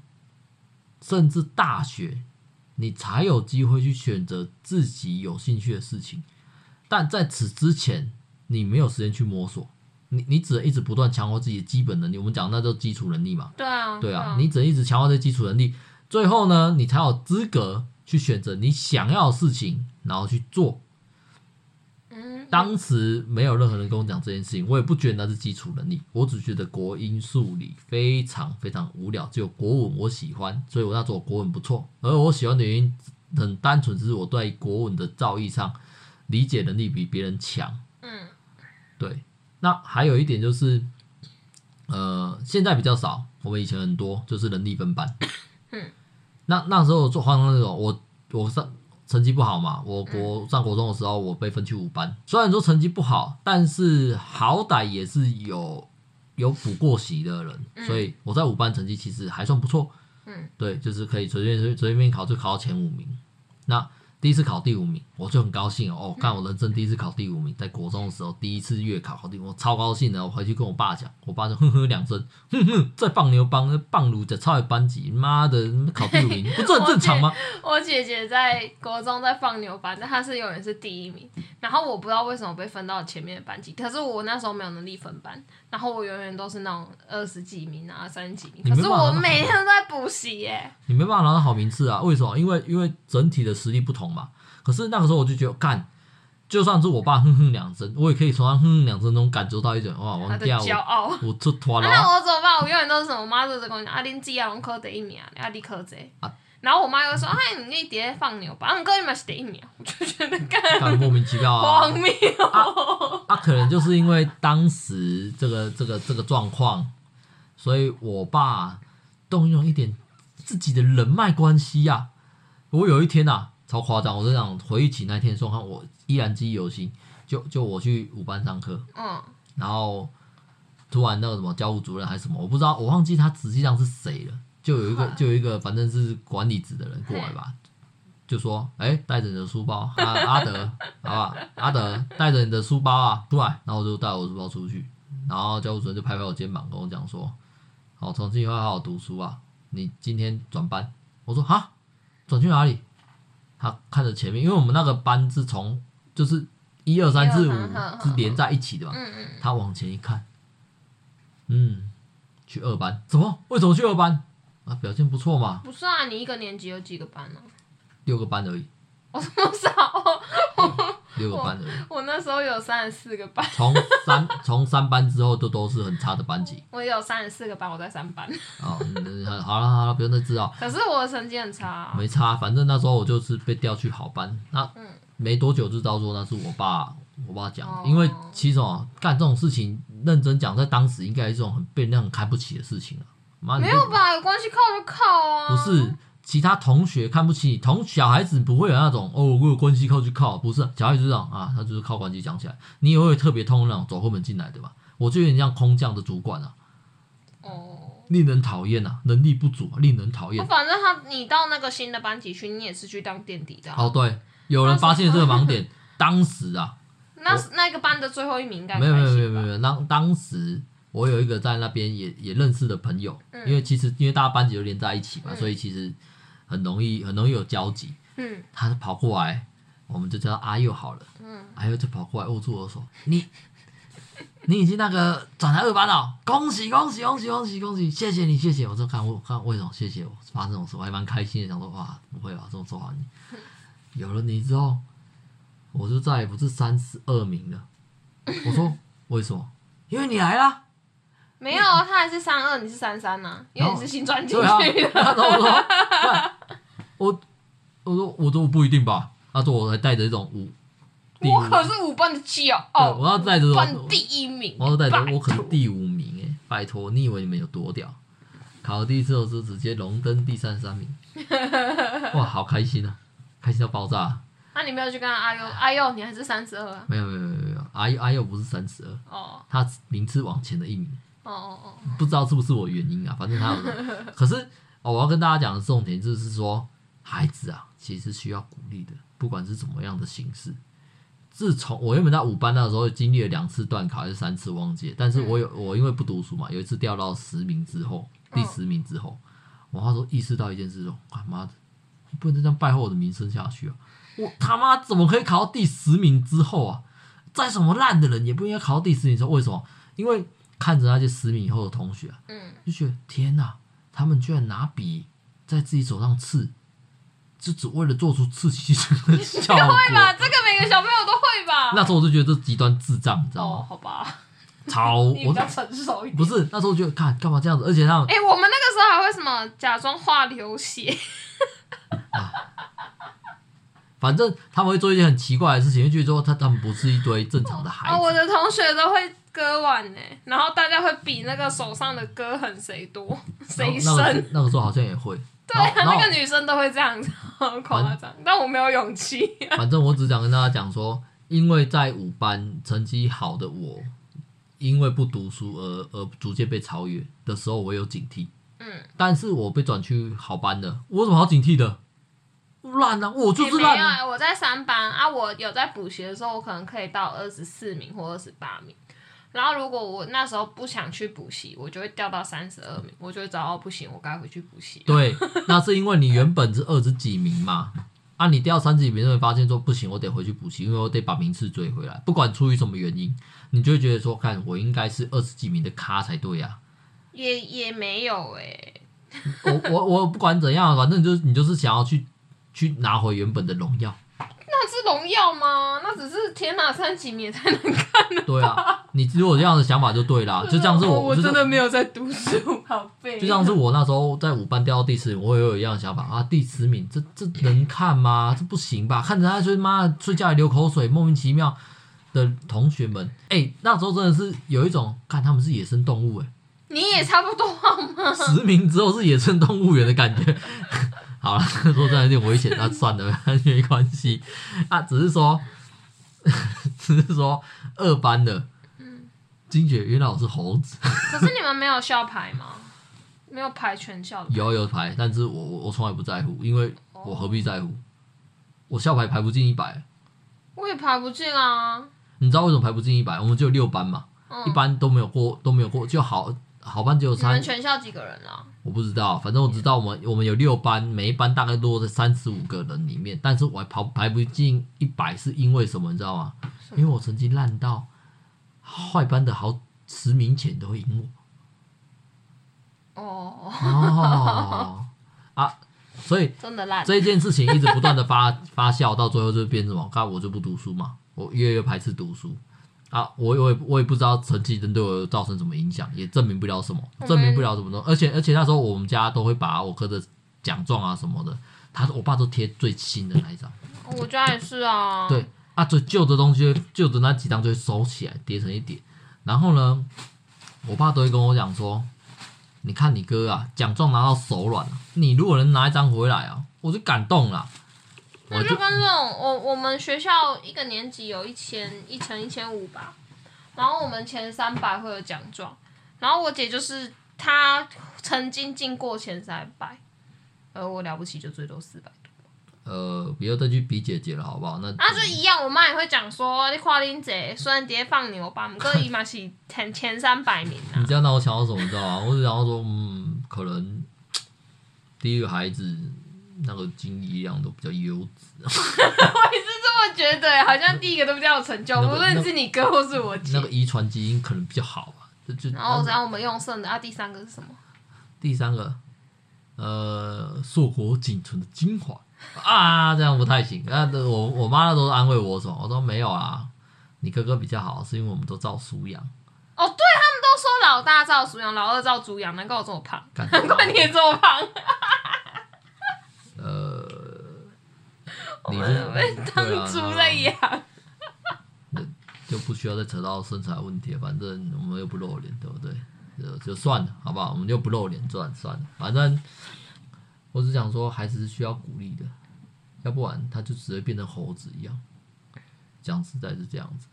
甚至大学。你才有机会去选择自己有兴趣的事情。但在此之前，你没有时间去摸索，你你只能一直不断强化自己的基本能力。我们讲那叫基础能力嘛。对啊，对啊，你只能一直强化这基础能力，最后呢，你才有资格去选择你想要的事情，然后去做。嗯当时没有任何人跟我讲这件事情，我也不觉得那是基础能力，我只觉得国英数理非常非常无聊，只有国文我喜欢，所以我那时候国文不错。而我喜欢的原因很单纯，只是我对国文的造诣上理解能力比别人强。嗯，对。那还有一点就是，呃，现在比较少，我们以前很多就是能力分班。嗯，那那时候做化妆那种，我我上。成绩不好嘛？我国上国中的时候，我被分去五班。虽然说成绩不好，但是好歹也是有有补过习的人，所以我在五班成绩其实还算不错。嗯，对，就是可以随便随随便便考就考到前五名。那第一次考第五名，我就很高兴哦！看我人生第一次考第五名，在国中的时候第一次月考考第五，我超高兴的。我回去跟我爸讲，我爸就 哼哼两声，哼哼，在放牛帮那棒鲁在超越班级，妈的，考第五名 不是很正常吗？我姐，我姐姐在国中在放牛班，但她是永远是第一名。然后我不知道为什么被分到前面的班级，可是我那时候没有能力分班，然后我永远都是那种二十几名啊，三十几名。可是我每天都在补习耶。你没办法拿到好名次啊？为什么？因为因为整体的实力不同。嘛，可是那个时候我就觉得，干，就算是我爸哼哼两声，我也可以从他哼哼两声中感受到一种哇，王家骄傲，我出脱了。那我怎么办？我永远都是什么？我妈就是跟我讲，啊，恁姐啊，拢考第一名，啊，你考这。啊，然后我妈又说，哎，你那碟放牛吧，啊，哥你们是第一名，我就觉得干，莫名其妙啊，荒谬。啊，啊，可能就是因为当时这个这个这个状况，所以我爸动用一点自己的人脉关系呀、啊。我有一天呐、啊。超夸张！我就想回忆起那天说，说看我依然记忆犹新。就就我去五班上课，嗯，然后突然那个什么教务主任还是什么，我不知道，我忘记他实际上是谁了。就有一个就有一个反正是管理职的人过来吧，就说：“哎、欸，带着你的书包，啊、阿德，好吧，阿德带着你的书包啊，出来。”然后我就带我书包出去，然后教务主任就拍拍我肩膀跟我讲说：“好，从今以后好好读书啊，你今天转班。”我说：“哈，转去哪里？”他看着前面，因为我们那个班是从就是一二三四五是连在一起的嘛。他往前一看，嗯，去二班，怎么？为什么去二班？啊，表现不错嘛。不是啊，你一个年级有几个班呢？六个班而已。我这么少？六个班而已。我那时候有三十四个班。从三从三班之后都都是很差的班级。我有三十四个班，我在三班。哦，好了好了，不用再知道。可是我的成绩很差啊。没差，反正那时候我就是被调去好班。那没多久就知道说那是我爸，我爸讲。因为其实哦，干这种事情，认真讲，在当时应该是一种很被人家很看不起的事情啊。没有吧？有关系靠就靠啊。不是。其他同学看不起你，同小孩子不会有那种哦，我有关系靠就靠，不是小孩子这种啊，他就是靠关系讲起来。你也会特别痛那种走后门进来对吧？我就有点像空降的主管啊，哦，令人讨厌啊，能力不足，啊，令人讨厌。反正他你到那个新的班级去，你也是去当垫底的，啊。哦，对，有人发现这个盲点，当时啊，那那个班的最后一名应该没有没有没有没有，当当时我有一个在那边也也认识的朋友，嗯、因为其实因为大家班级都连在一起嘛，嗯、所以其实。很容易，很容易有交集。嗯，他就跑过来，我们就叫他阿佑好了。嗯，阿佑就跑过来握住我手，你，你已经那个转来二班了，恭喜恭喜恭喜恭喜恭喜，谢谢你谢谢。我就看我看为什么谢谢我，发生这种事我还蛮开心的，想说哇不会吧这么说话你，有了你之后，我就再也不是三十二名了。我说为什么？因为你来了。没有，他还是三二，你是三三呐，因为你是新转进去的。他我我说我说不一定吧，他说我还带着一种五，我可是五班的骄傲，我要带着班第一名，我要带着我可是第五名哎，拜托，你以为你们有多屌？考第一次的时候直接荣登第三十三名，哇，好开心啊，开心到爆炸。那你没有去跟他阿佑，阿佑你还是三十二啊？没有没有没有没有，阿佑阿佑不是三十二哦，他名次往前的一名。哦哦哦，不知道是不是我原因啊？反正他有。可是哦，我要跟大家讲的重点就是说，孩子啊，其实需要鼓励的，不管是怎么样的形式。自从我原本在五班那时候经历了两次断考，还是三次忘记，但是我有我因为不读书嘛，有一次掉到十名之后，第十名之后，我那时候意识到一件事说，啊妈的，你不能这样败坏我的名声下去啊！我他妈怎么可以考到第十名之后啊？再什么烂的人也不应该考到第十名之后，为什么？因为看着那些十米以后的同学，嗯，就觉得天哪，他们居然拿笔在自己手上刺，就只为了做出刺激的效果。会吧？这个每个小朋友都会吧？那时候我就觉得这极端智障，你知道吗？哦，好吧。超，我比较成熟一点。不是那时候就看干嘛这样子，而且他们，哎、欸，我们那个时候还会什么假装画流血。啊反正他们会做一些很奇怪的事情，就觉得说他他们不是一堆正常的孩子。哦，我的同学都会割腕呢，然后大家会比那个手上的割痕谁多谁深。那个。那个时候好像也会。对啊，那个女生都会这样子，好夸张。但我没有勇气。反正我只想跟大家讲说，因为在五班成绩好的我，因为不读书而而逐渐被超越的时候，我有警惕。嗯。但是我被转去好班的，我有什么好警惕的？烂啊！我就是烂、啊。没有、欸，我在三班啊。我有在补习的时候，我可能可以到二十四名或二十八名。然后如果我那时候不想去补习，我就会掉到三十二名。我就会找到不行，我该回去补习。对，那是因为你原本是二十几名嘛。啊，你掉三十几名，就会发现说不行，我得回去补习，因为我得把名次追回来。不管出于什么原因，你就会觉得说，看我应该是二十几名的咖才对呀、啊。也也没有哎、欸。我我我不管怎样，反正就是你就是想要去。去拿回原本的荣耀，那是荣耀吗？那只是天哪，三几名才能看的。对啊，你如果这样的想法就对啦，就像是我，我真的没有在读书，好背。就像是我那时候在五班掉到第十名，我也有一样的想法啊，第十名，这这能看吗？这不行吧？看着他就妈睡觉流口水，莫名其妙的同学们，哎、欸，那时候真的是有一种看他们是野生动物、欸，哎，你也差不多好吗？十名之后是野生动物园的感觉。好了，说真的有点危险，那算了，没关系。啊，只是说，只是说二班的，嗯，金姐原来我是猴子。可是你们没有校牌吗？没有排全校的？有有排，但是我我我从来不在乎，因为我何必在乎？我校牌排不进一百，我也排不进啊。你知道为什么排不进一百？我们只有六班嘛，嗯、一般都没有过，都没有过，就好。好班只有三，你们全校几个人啊？我不知道，反正我知道我们我们有六班，每一班大概落在三十五个人里面，但是我还跑排不进一百，是因为什么？你知道吗？因为我成绩烂到坏班的好十名前都会赢我。哦哦啊！所以真的烂，这一件事情一直不断的发发酵，到最后就变成什么？看我就不读书嘛，我越来越排斥读书。啊，我我也我也不知道成绩真对我造成什么影响，也证明不了什么，证明不了什么东西。而且而且那时候我们家都会把我哥的奖状啊什么的，他我爸都贴最新的那一张。我家也是啊。对啊，最旧的东西，旧的那几张就会收起来叠成一叠。然后呢，我爸都会跟我讲说，你看你哥啊，奖状拿到手软了，你如果能拿一张回来啊，我就感动了。那就跟这种，我我们学校一个年级有一千一乘一千五吧，然后我们前三百会有奖状，然后我姐就是她曾经进过前三百，而我了不起就最多四百多。呃，不要再去比姐姐了，好不好？那那就一样，我妈也会讲说，你看恁姐虽然爹放牛吧，不过伊嘛是前前三百名啊。你这样让我想到什么？你知道吗？我只想到说，嗯，可能第一个孩子。那个经历量都比较优质，我也是这么觉得，好像第一个都比较有成就，无论是你哥或是我姐。那个遗传基因可能比较好吧，就然后然后我们用剩的啊，第三个是什么？第三个，呃，硕果仅存的精华 啊，这样不太行。那我我妈都是安慰我说，我说没有啊，你哥哥比较好，是因为我们都照书养。哦，对他们都说老大照书养，老二照猪养，难怪我这么胖，难怪你也这么胖。呃，你是被当猪在养，那就不需要再扯到身材问题了，反正我们又不露脸，对不对？就就算了，好不好？我们就不露脸，算算了。反正我只想说，孩子是需要鼓励的，要不然他就只会变成猴子一样。讲实在是这样子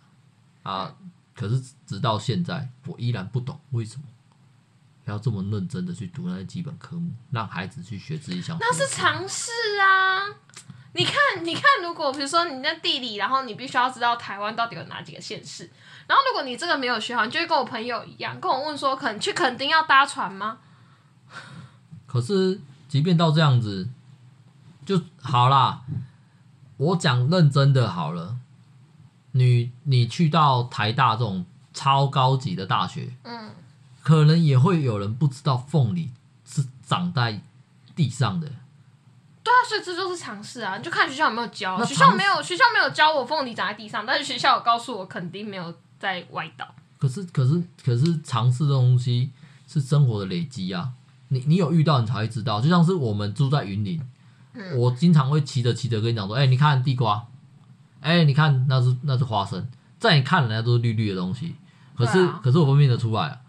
啊，可是直到现在，我依然不懂为什么。要这么认真的去读那些基本科目，让孩子去学自己想。那是常识啊！你看，你看，如果比如说你在地理，然后你必须要知道台湾到底有哪几个县市，然后如果你这个没有学好，你就会跟我朋友一样，跟我问说，可能去垦丁要搭船吗？可是，即便到这样子，就好啦。我讲认真的好了，你你去到台大这种超高级的大学，嗯，可能也会有人不知道凤梨是长在地上的。对啊，所以这就是尝试啊！你就看学校有没有教，学校没有，学校没有教我凤梨长在地上，但是学校有告诉我肯定没有在歪倒。可是，可是，可是，尝试这东西是生活的累积啊！你你有遇到，你才会知道。就像是我们住在云林，嗯、我经常会骑着骑着跟你讲说：“哎、欸，你看地瓜，哎、欸，你看那是那是花生，在你看人家都是绿绿的东西，可是、啊、可是我分辨得出来啊。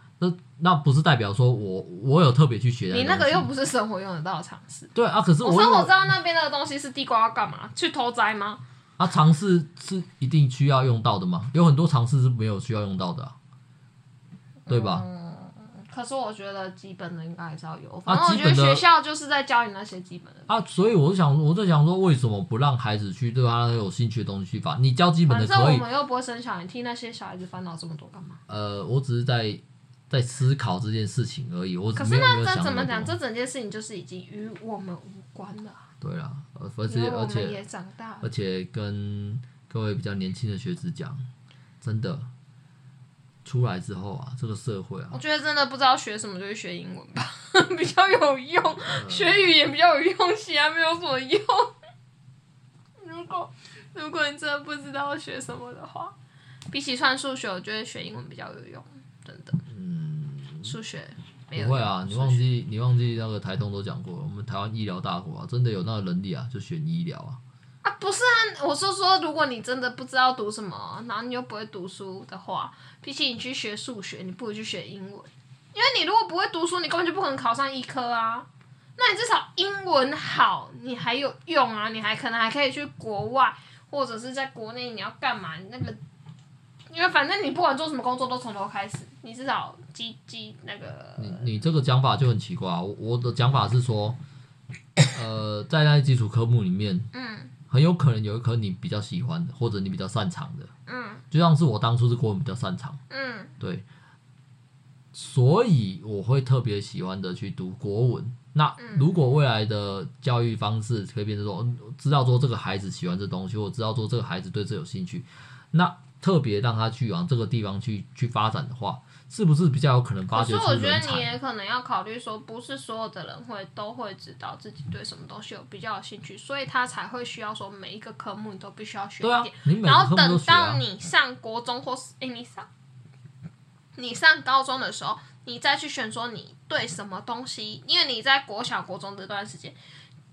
那那不是代表说我我有特别去学。你那个又不是生活用得到的常识。对啊，可是我，生活知道那边那个东西是地瓜要干嘛？去偷摘吗？啊，尝试是一定需要用到的吗？有很多尝试是没有需要用到的、啊。对吧？嗯，可是我觉得基本的应该还是要有。反正我觉得学校就是在教你那些基本的。啊，所以我想，我在想说，为什么不让孩子去对他有兴趣的东西去发？你教基本的可以。反正我们又不会生小孩，替那些小孩子烦恼这么多干嘛？呃，我只是在在思考这件事情而已。我。可是那这怎么讲？这整件事情就是已经与我们无关了。对啊，而且而且也长大而且跟各位比较年轻的学子讲，真的。出来之后啊，这个社会啊，我觉得真的不知道学什么就去学英文吧，比较有用。呃、学语言比较有用，其他没有什么用。如果如果你真的不知道学什么的话，比起算数学，我觉得学英文比较有用，真的。嗯，数学没有不会啊，你忘记你忘记那个台东都讲过，我们台湾医疗大国啊，真的有那个能力啊，就选医疗啊。啊，不是啊，我是说，说，如果你真的不知道读什么，然后你又不会读书的话，比起你去学数学，你不如去学英文，因为你如果不会读书，你根本就不可能考上医科啊。那你至少英文好，你还有用啊，你还可能还可以去国外，或者是在国内你要干嘛？那个，因为反正你不管做什么工作都从头开始，你至少积积那个。你你这个讲法就很奇怪啊，我我的讲法是说，呃，在那些基础科目里面，嗯。很有可能有一科你比较喜欢的，或者你比较擅长的，嗯，就像是我当初是国文比较擅长，嗯，对，所以我会特别喜欢的去读国文。那如果未来的教育方式可以变成说，知道说这个孩子喜欢这东西，或知道说这个孩子对这有兴趣，那特别让他去往这个地方去去发展的话。是不是比较有可能发掘出人才？可是我觉得你也可能要考虑说，不是所有的人会都会知道自己对什么东西有比较有兴趣，所以他才会需要说每一个科目你都必须要学一点。对啊，你每个科目都学啊。然后等到你上国中或是诶、欸，你上你上高中的时候，你再去选说你对什么东西，因为你在国小、国中这段时间。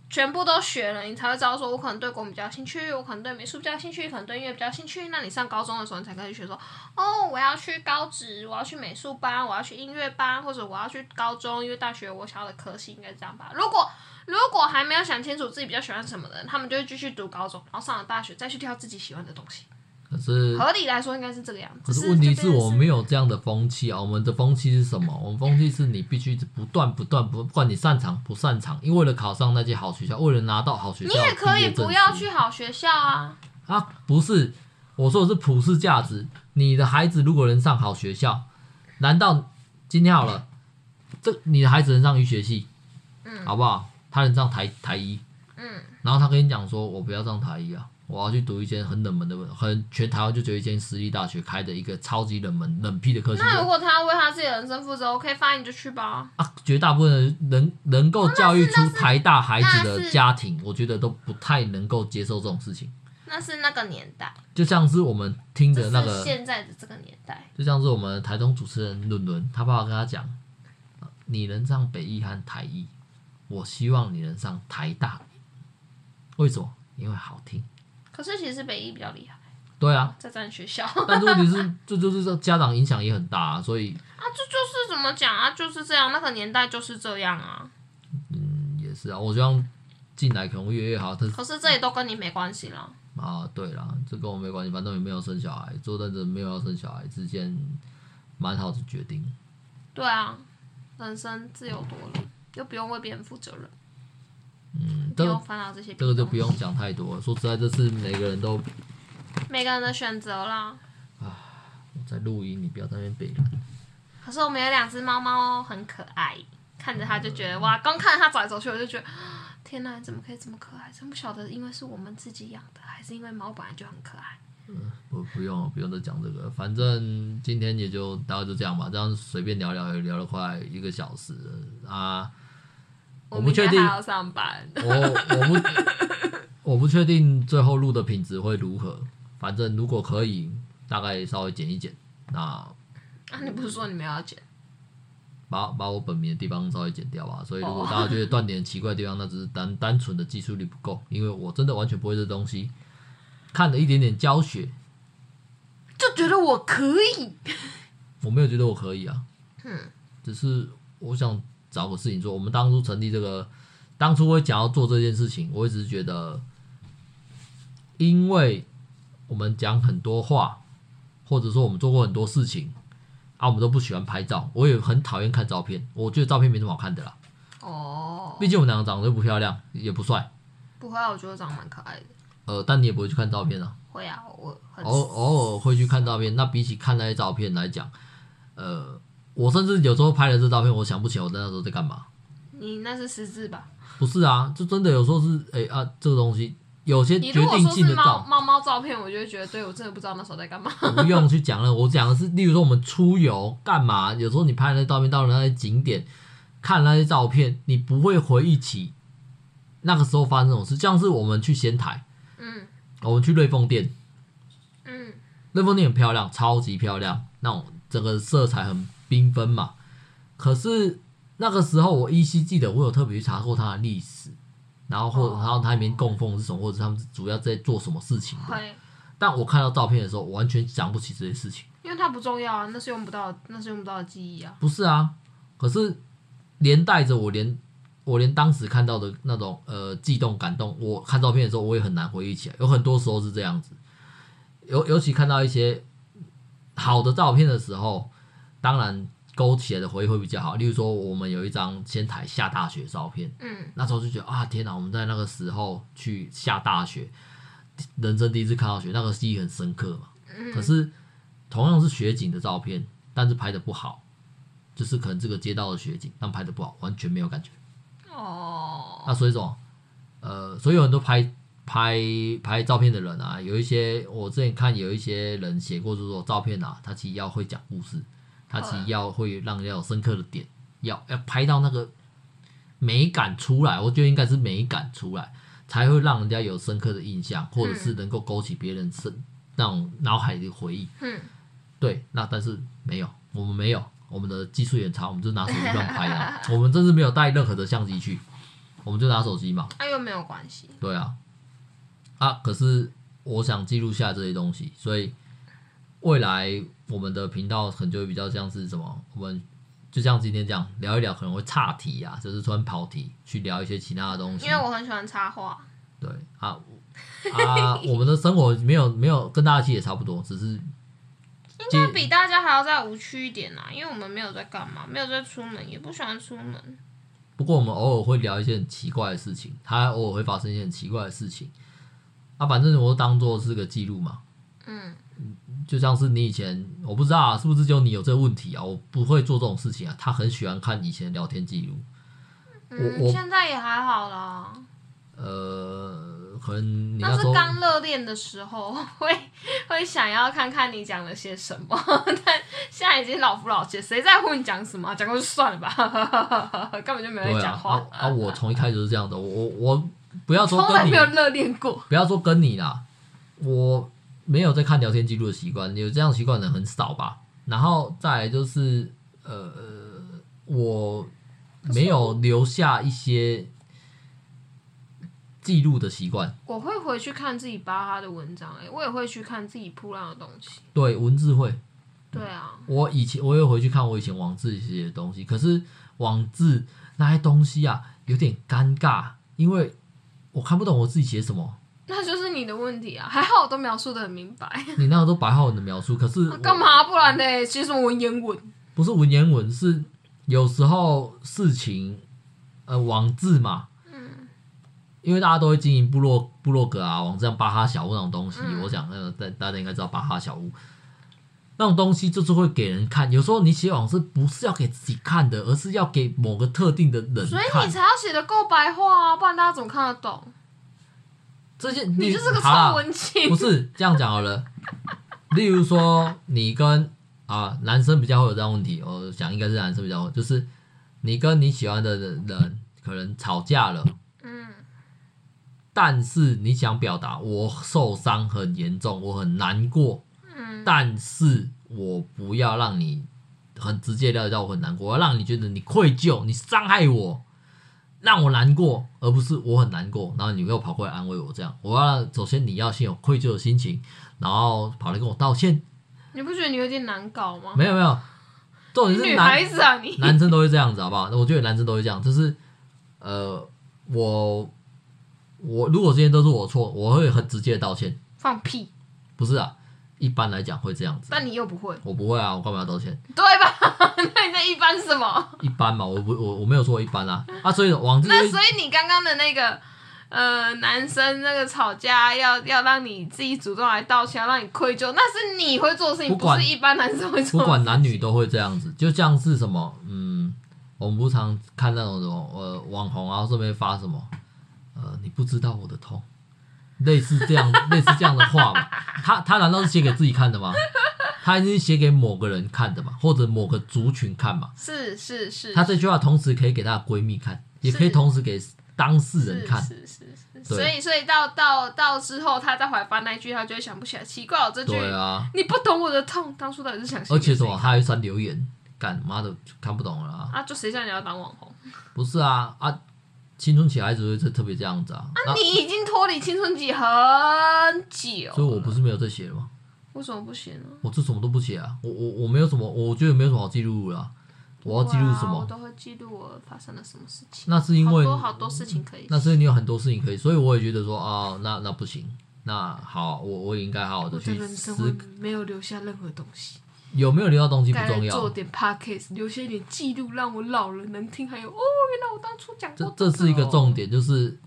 全部都学了，你才会知道说，我可能对国比较兴趣，我可能对美术比较兴趣，可能对音乐比较兴趣。那你上高中的时候，你才可以学说，哦，我要去高职，我要去美术班，我要去音乐班，或者我要去高中，因为大学我想要的科系应该是这样吧。如果如果还没有想清楚自己比较喜欢什么的，他们就会继续读高中，然后上了大学再去挑自己喜欢的东西。可是合理来说应该是这个样子。可是问题是我们没有这样的风气啊！我们的风气是什么？我们风气是你必须不断不断不，不管你擅长不擅长，因为了考上那些好学校，为了拿到好学校，你也可以不要去好学校啊！啊，不是，我说的是普世价值。你的孩子如果能上好学校，难道今天好了，这你的孩子能上医学系，嗯，好不好？他能上台台医，嗯，然后他跟你讲说，我不要上台医啊。我要去读一间很冷门的，很全台湾就只有一间私立大学开的一个超级冷门冷僻的科系。那如果他为他自己的人生负责，OK，发你就去吧。啊，绝大部分人能能够教育出台大孩子的家庭，我觉得都不太能够接受这种事情。那是那个年代，就像是我们听的那个现在的这个年代，就像是我们台中主持人伦伦，他爸爸跟他讲，你能上北艺和台艺，我希望你能上台大。为什么？因为好听。可是其实北医比较厉害，对啊，在咱学校。但是问题是，这就是说家长影响也很大，啊，所以啊，这就是怎么讲啊，就是这样，那个年代就是这样啊。嗯，也是啊，我希望进来可能会越来越好。可是这也都跟你没关系了。啊，对啦，这跟我没关系，反正也没有生小孩，做认真没有要生小孩，之间蛮好的决定。对啊，人生自由多了，又不用为别人负责任。嗯，这些这个就不用讲太多了。说实在，这是每个人都每个人的选择啦。啊，我在录音，你不要在那边背。可是我们有两只猫猫很可爱，看着它就觉得哇，刚看着它走来走去，我就觉得 天哪，怎么可以这么可爱？真不晓得，因为是我们自己养的，还是因为猫本来就很可爱？嗯，不不用不用再讲这个，反正今天也就大概就这样吧，这样随便聊聊也聊了快一个小时啊。我不确定还要上班，我我不 我不确定最后录的品质会如何。反正如果可以，大概稍微剪一剪。那啊，你不是说你们要剪？把把我本名的地方稍微剪掉吧。所以如果大家觉得断点奇怪的地方，那只是 单单纯的技术力不够，因为我真的完全不会这东西。看了一点点教学，就觉得我可以。我没有觉得我可以啊。嗯，只是我想。找个事情做。我们当初成立这个，当初会想要做这件事情，我一直觉得，因为我们讲很多话，或者说我们做过很多事情啊，我们都不喜欢拍照。我也很讨厌看照片，我觉得照片没什么好看的啦。哦，毕竟我们两个长得又不漂亮，也不帅。不会啊，我觉得长得蛮可爱的。呃，但你也不会去看照片啊。会啊，我偶偶尔会去看照片。那比起看那些照片来讲，呃。我甚至有时候拍了这照片，我想不起来我在那时候在干嘛。你那是失智吧？不是啊，就真的有时候是哎、欸、啊，这个东西有些决定性的照猫猫照片，我就会觉得，对我真的不知道那时候在干嘛。不用去讲了，我讲的是，例如说我们出游干嘛？有时候你拍那照片到了那些景点，看那些照片，你不会回忆起那个时候发生这种事。像是我们去仙台，嗯，我们去瑞丰店，嗯，瑞丰店很漂亮，超级漂亮，那种整个色彩很。缤纷嘛，可是那个时候我依稀记得，我有特别去查过它的历史，然后或者然后它里面供奉是什么，或者他们主要在做什么事情的。但我看到照片的时候，我完全想不起这些事情，因为它不重要啊，那是用不到，那是用不到的记忆啊。不是啊，可是连带着我连我连当时看到的那种呃悸动感动，我看照片的时候我也很难回忆起来。有很多时候是这样子，尤尤其看到一些好的照片的时候。当然，勾起来的回忆会比较好。例如说，我们有一张仙台下大雪的照片，嗯，那时候就觉得啊，天哪！我们在那个时候去下大雪，人生第一次看到雪，那个记忆很深刻嘛。嗯，可是同样是雪景的照片，但是拍的不好，就是可能这个街道的雪景，但拍的不好，完全没有感觉。哦，那所以说，呃，所以有很多拍拍拍照片的人啊，有一些我之前看有一些人写过，就是说照片啊，他其实要会讲故事。他其实要会让人家有深刻的点，要要拍到那个美感出来，我觉得应该是美感出来，才会让人家有深刻的印象，或者是能够勾起别人深那种脑海的回忆。嗯，对，那但是没有，我们没有，我们的技术也差，我们就拿手机乱拍啊，我们真是没有带任何的相机去，我们就拿手机嘛。那、啊、又没有关系。对啊，啊，可是我想记录下这些东西，所以。未来我们的频道可能就会比较像是什么，我们就像今天这样聊一聊，可能会岔题啊，就是突然跑题去聊一些其他的东西。因为我很喜欢插话。对啊 啊，我们的生活没有没有跟大家其实也差不多，只是应该比大家还要再无趣一点啊，因为我们没有在干嘛，没有在出门，也不喜欢出门。不过我们偶尔会聊一些很奇怪的事情，它偶尔会发生一些很奇怪的事情。啊，反正我都当做是个记录嘛。嗯。就像是你以前，我不知道啊，是不是就你有这个问题啊？我不会做这种事情啊。他很喜欢看以前聊天记录。嗯，我现在也还好啦。呃，可能你那，是刚热恋的时候，会会想要看看你讲了些什么。但现在已经老夫老妻，谁在乎你讲什么？讲过就算了吧，根本就没人讲话。啊，啊我从一开始就是这样的。我我不要说跟你，从来没有热恋过。不要说跟你啦，我。没有在看聊天记录的习惯，有这样习惯的很少吧？然后再来就是，呃，我没有留下一些记录的习惯。我会回去看自己巴哈的文章，欸，哎，我也会去看自己铺浪的东西。对，文字会。对啊。我以前我也回去看我以前网志写的东西，可是网志那些东西啊，有点尴尬，因为我看不懂我自己写什么。那就是你的问题啊！还好我都描述的很明白。你那个都白话文的描述，可是 干嘛？不然呢？写什么文言文？不是文言文，是有时候事情，呃，网志嘛。嗯。因为大家都会经营部落部落格啊，网站巴哈小屋那种东西，嗯、我想那个大大家应该知道巴哈小屋。那种东西就是会给人看。有时候你写网志不是要给自己看的，而是要给某个特定的人看。所以你才要写的够白话啊，不然大家怎么看得懂？这些你，你就是个臭文青。不是这样讲好了。例如说，你跟啊男生比较会有这样问题，我想应该是男生比较会，就是你跟你喜欢的人可能吵架了，嗯，但是你想表达我受伤很严重，我很难过，嗯，但是我不要让你很直接了解到我很难过，我要让你觉得你愧疚，你伤害我。让我难过，而不是我很难过，然后你又跑过来安慰我，这样我要首先你要先有愧疚的心情，然后跑来跟我道歉。你不觉得你有点难搞吗？没有没有，重点是女孩子啊，你男生都会这样子，好不好？我觉得男生都会这样，就是呃，我我如果这些都是我错，我会很直接的道歉。放屁！不是啊。一般来讲会这样子，但你又不会，我不会啊，我干嘛要道歉？对吧？那你在一般什么？一般嘛，我不我我没有说一般啊啊，所以王志那所以你刚刚的那个呃男生那个吵架要要让你自己主动来道歉，要让你愧疚，那是你会做的事情，不，管不是一般男生会做。不管男女都会这样子，就像是什么嗯，我们不常看那种什么呃网红啊这边发什么呃你不知道我的痛。类似这样，类似这样的话嘛，他他难道是写给自己看的吗？他一定是写给某个人看的嘛，或者某个族群看嘛？是是是。他这句话同时可以给他的闺蜜看，也可以同时给当事人看。是是是。所以所以到到到之后，他再回来翻那一句，他就会想不起来。奇怪，我这句。对啊。你不懂我的痛，当初到底是想。而且什么？他还删留言，干妈的看不懂了啊！啊，就谁叫你要当网红？不是啊啊。青春期孩子会特别这样子啊！啊，你已经脱离青春期很久，所以我不是没有在写了吗？为什么不写呢？我这什么都不写啊！我我我没有什么，我觉得没有什么好记录的。我要记录什么？我都会记录我发生了什么事情。那是因为好多好多事情可以。那是因为你有很多事情可以，所以我也觉得说啊，那那不行。那好，我我也应该好好的去思。没有留下任何东西。有没有留到东西不重要，做点 podcast，留下一点记录，让我老了能听。还有哦，原来我当初讲过、哦、这这是一个重点，就是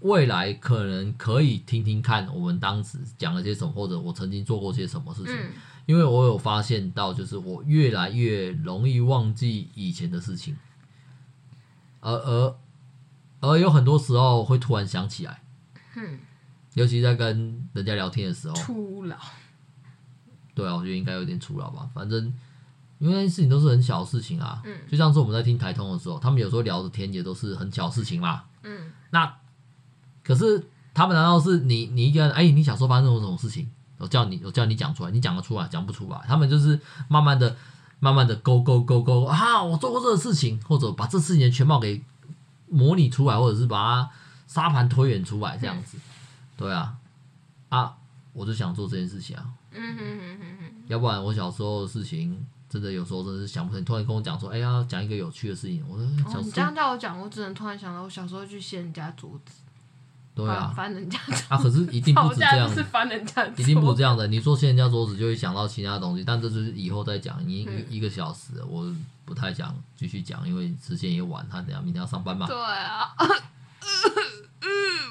未来可能可以听听看我们当时讲了些什么，或者我曾经做过些什么事情。嗯、因为我有发现到，就是我越来越容易忘记以前的事情，而而而有很多时候会突然想起来，嗯、尤其在跟人家聊天的时候，初老。对啊，我觉得应该有点粗鲁吧。反正因为事情都是很小的事情啊，嗯，就像是我们在听台通的时候，他们有时候聊的天也都是很小的事情嘛，嗯。那可是他们难道是你你一个人？哎，你小时候发生过什么事情？我叫你我叫你讲出来，你讲得出来讲不出来？他们就是慢慢的、慢慢的勾勾勾勾啊！我做过这个事情，或者把这事情的全貌给模拟出来，或者是把它沙盘推演出来这样子。嗯、对啊，啊，我就想做这件事情啊。嗯哼哼哼哼，要不然我小时候的事情，真的有时候真的是想不通。突然跟我讲说，哎呀，讲一个有趣的事情，我说，哦，你这样叫我讲，我只能突然想到我小时候去掀人家桌子，对啊，翻人家啊，可是一定不止这样，是翻人家，一定不止这样的。你说掀人家桌子，就会想到其他东西，但这是以后再讲。你一个小时，我不太想继续讲，因为时间也晚，他等下明天要上班嘛。对啊。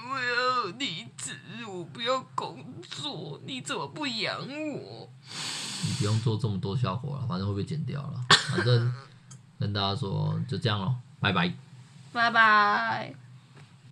我要离职，我不要工作，你怎么不养我？你不用做这么多效果了，反正会被剪掉了。反正跟大家说，就这样咯，拜拜，拜拜。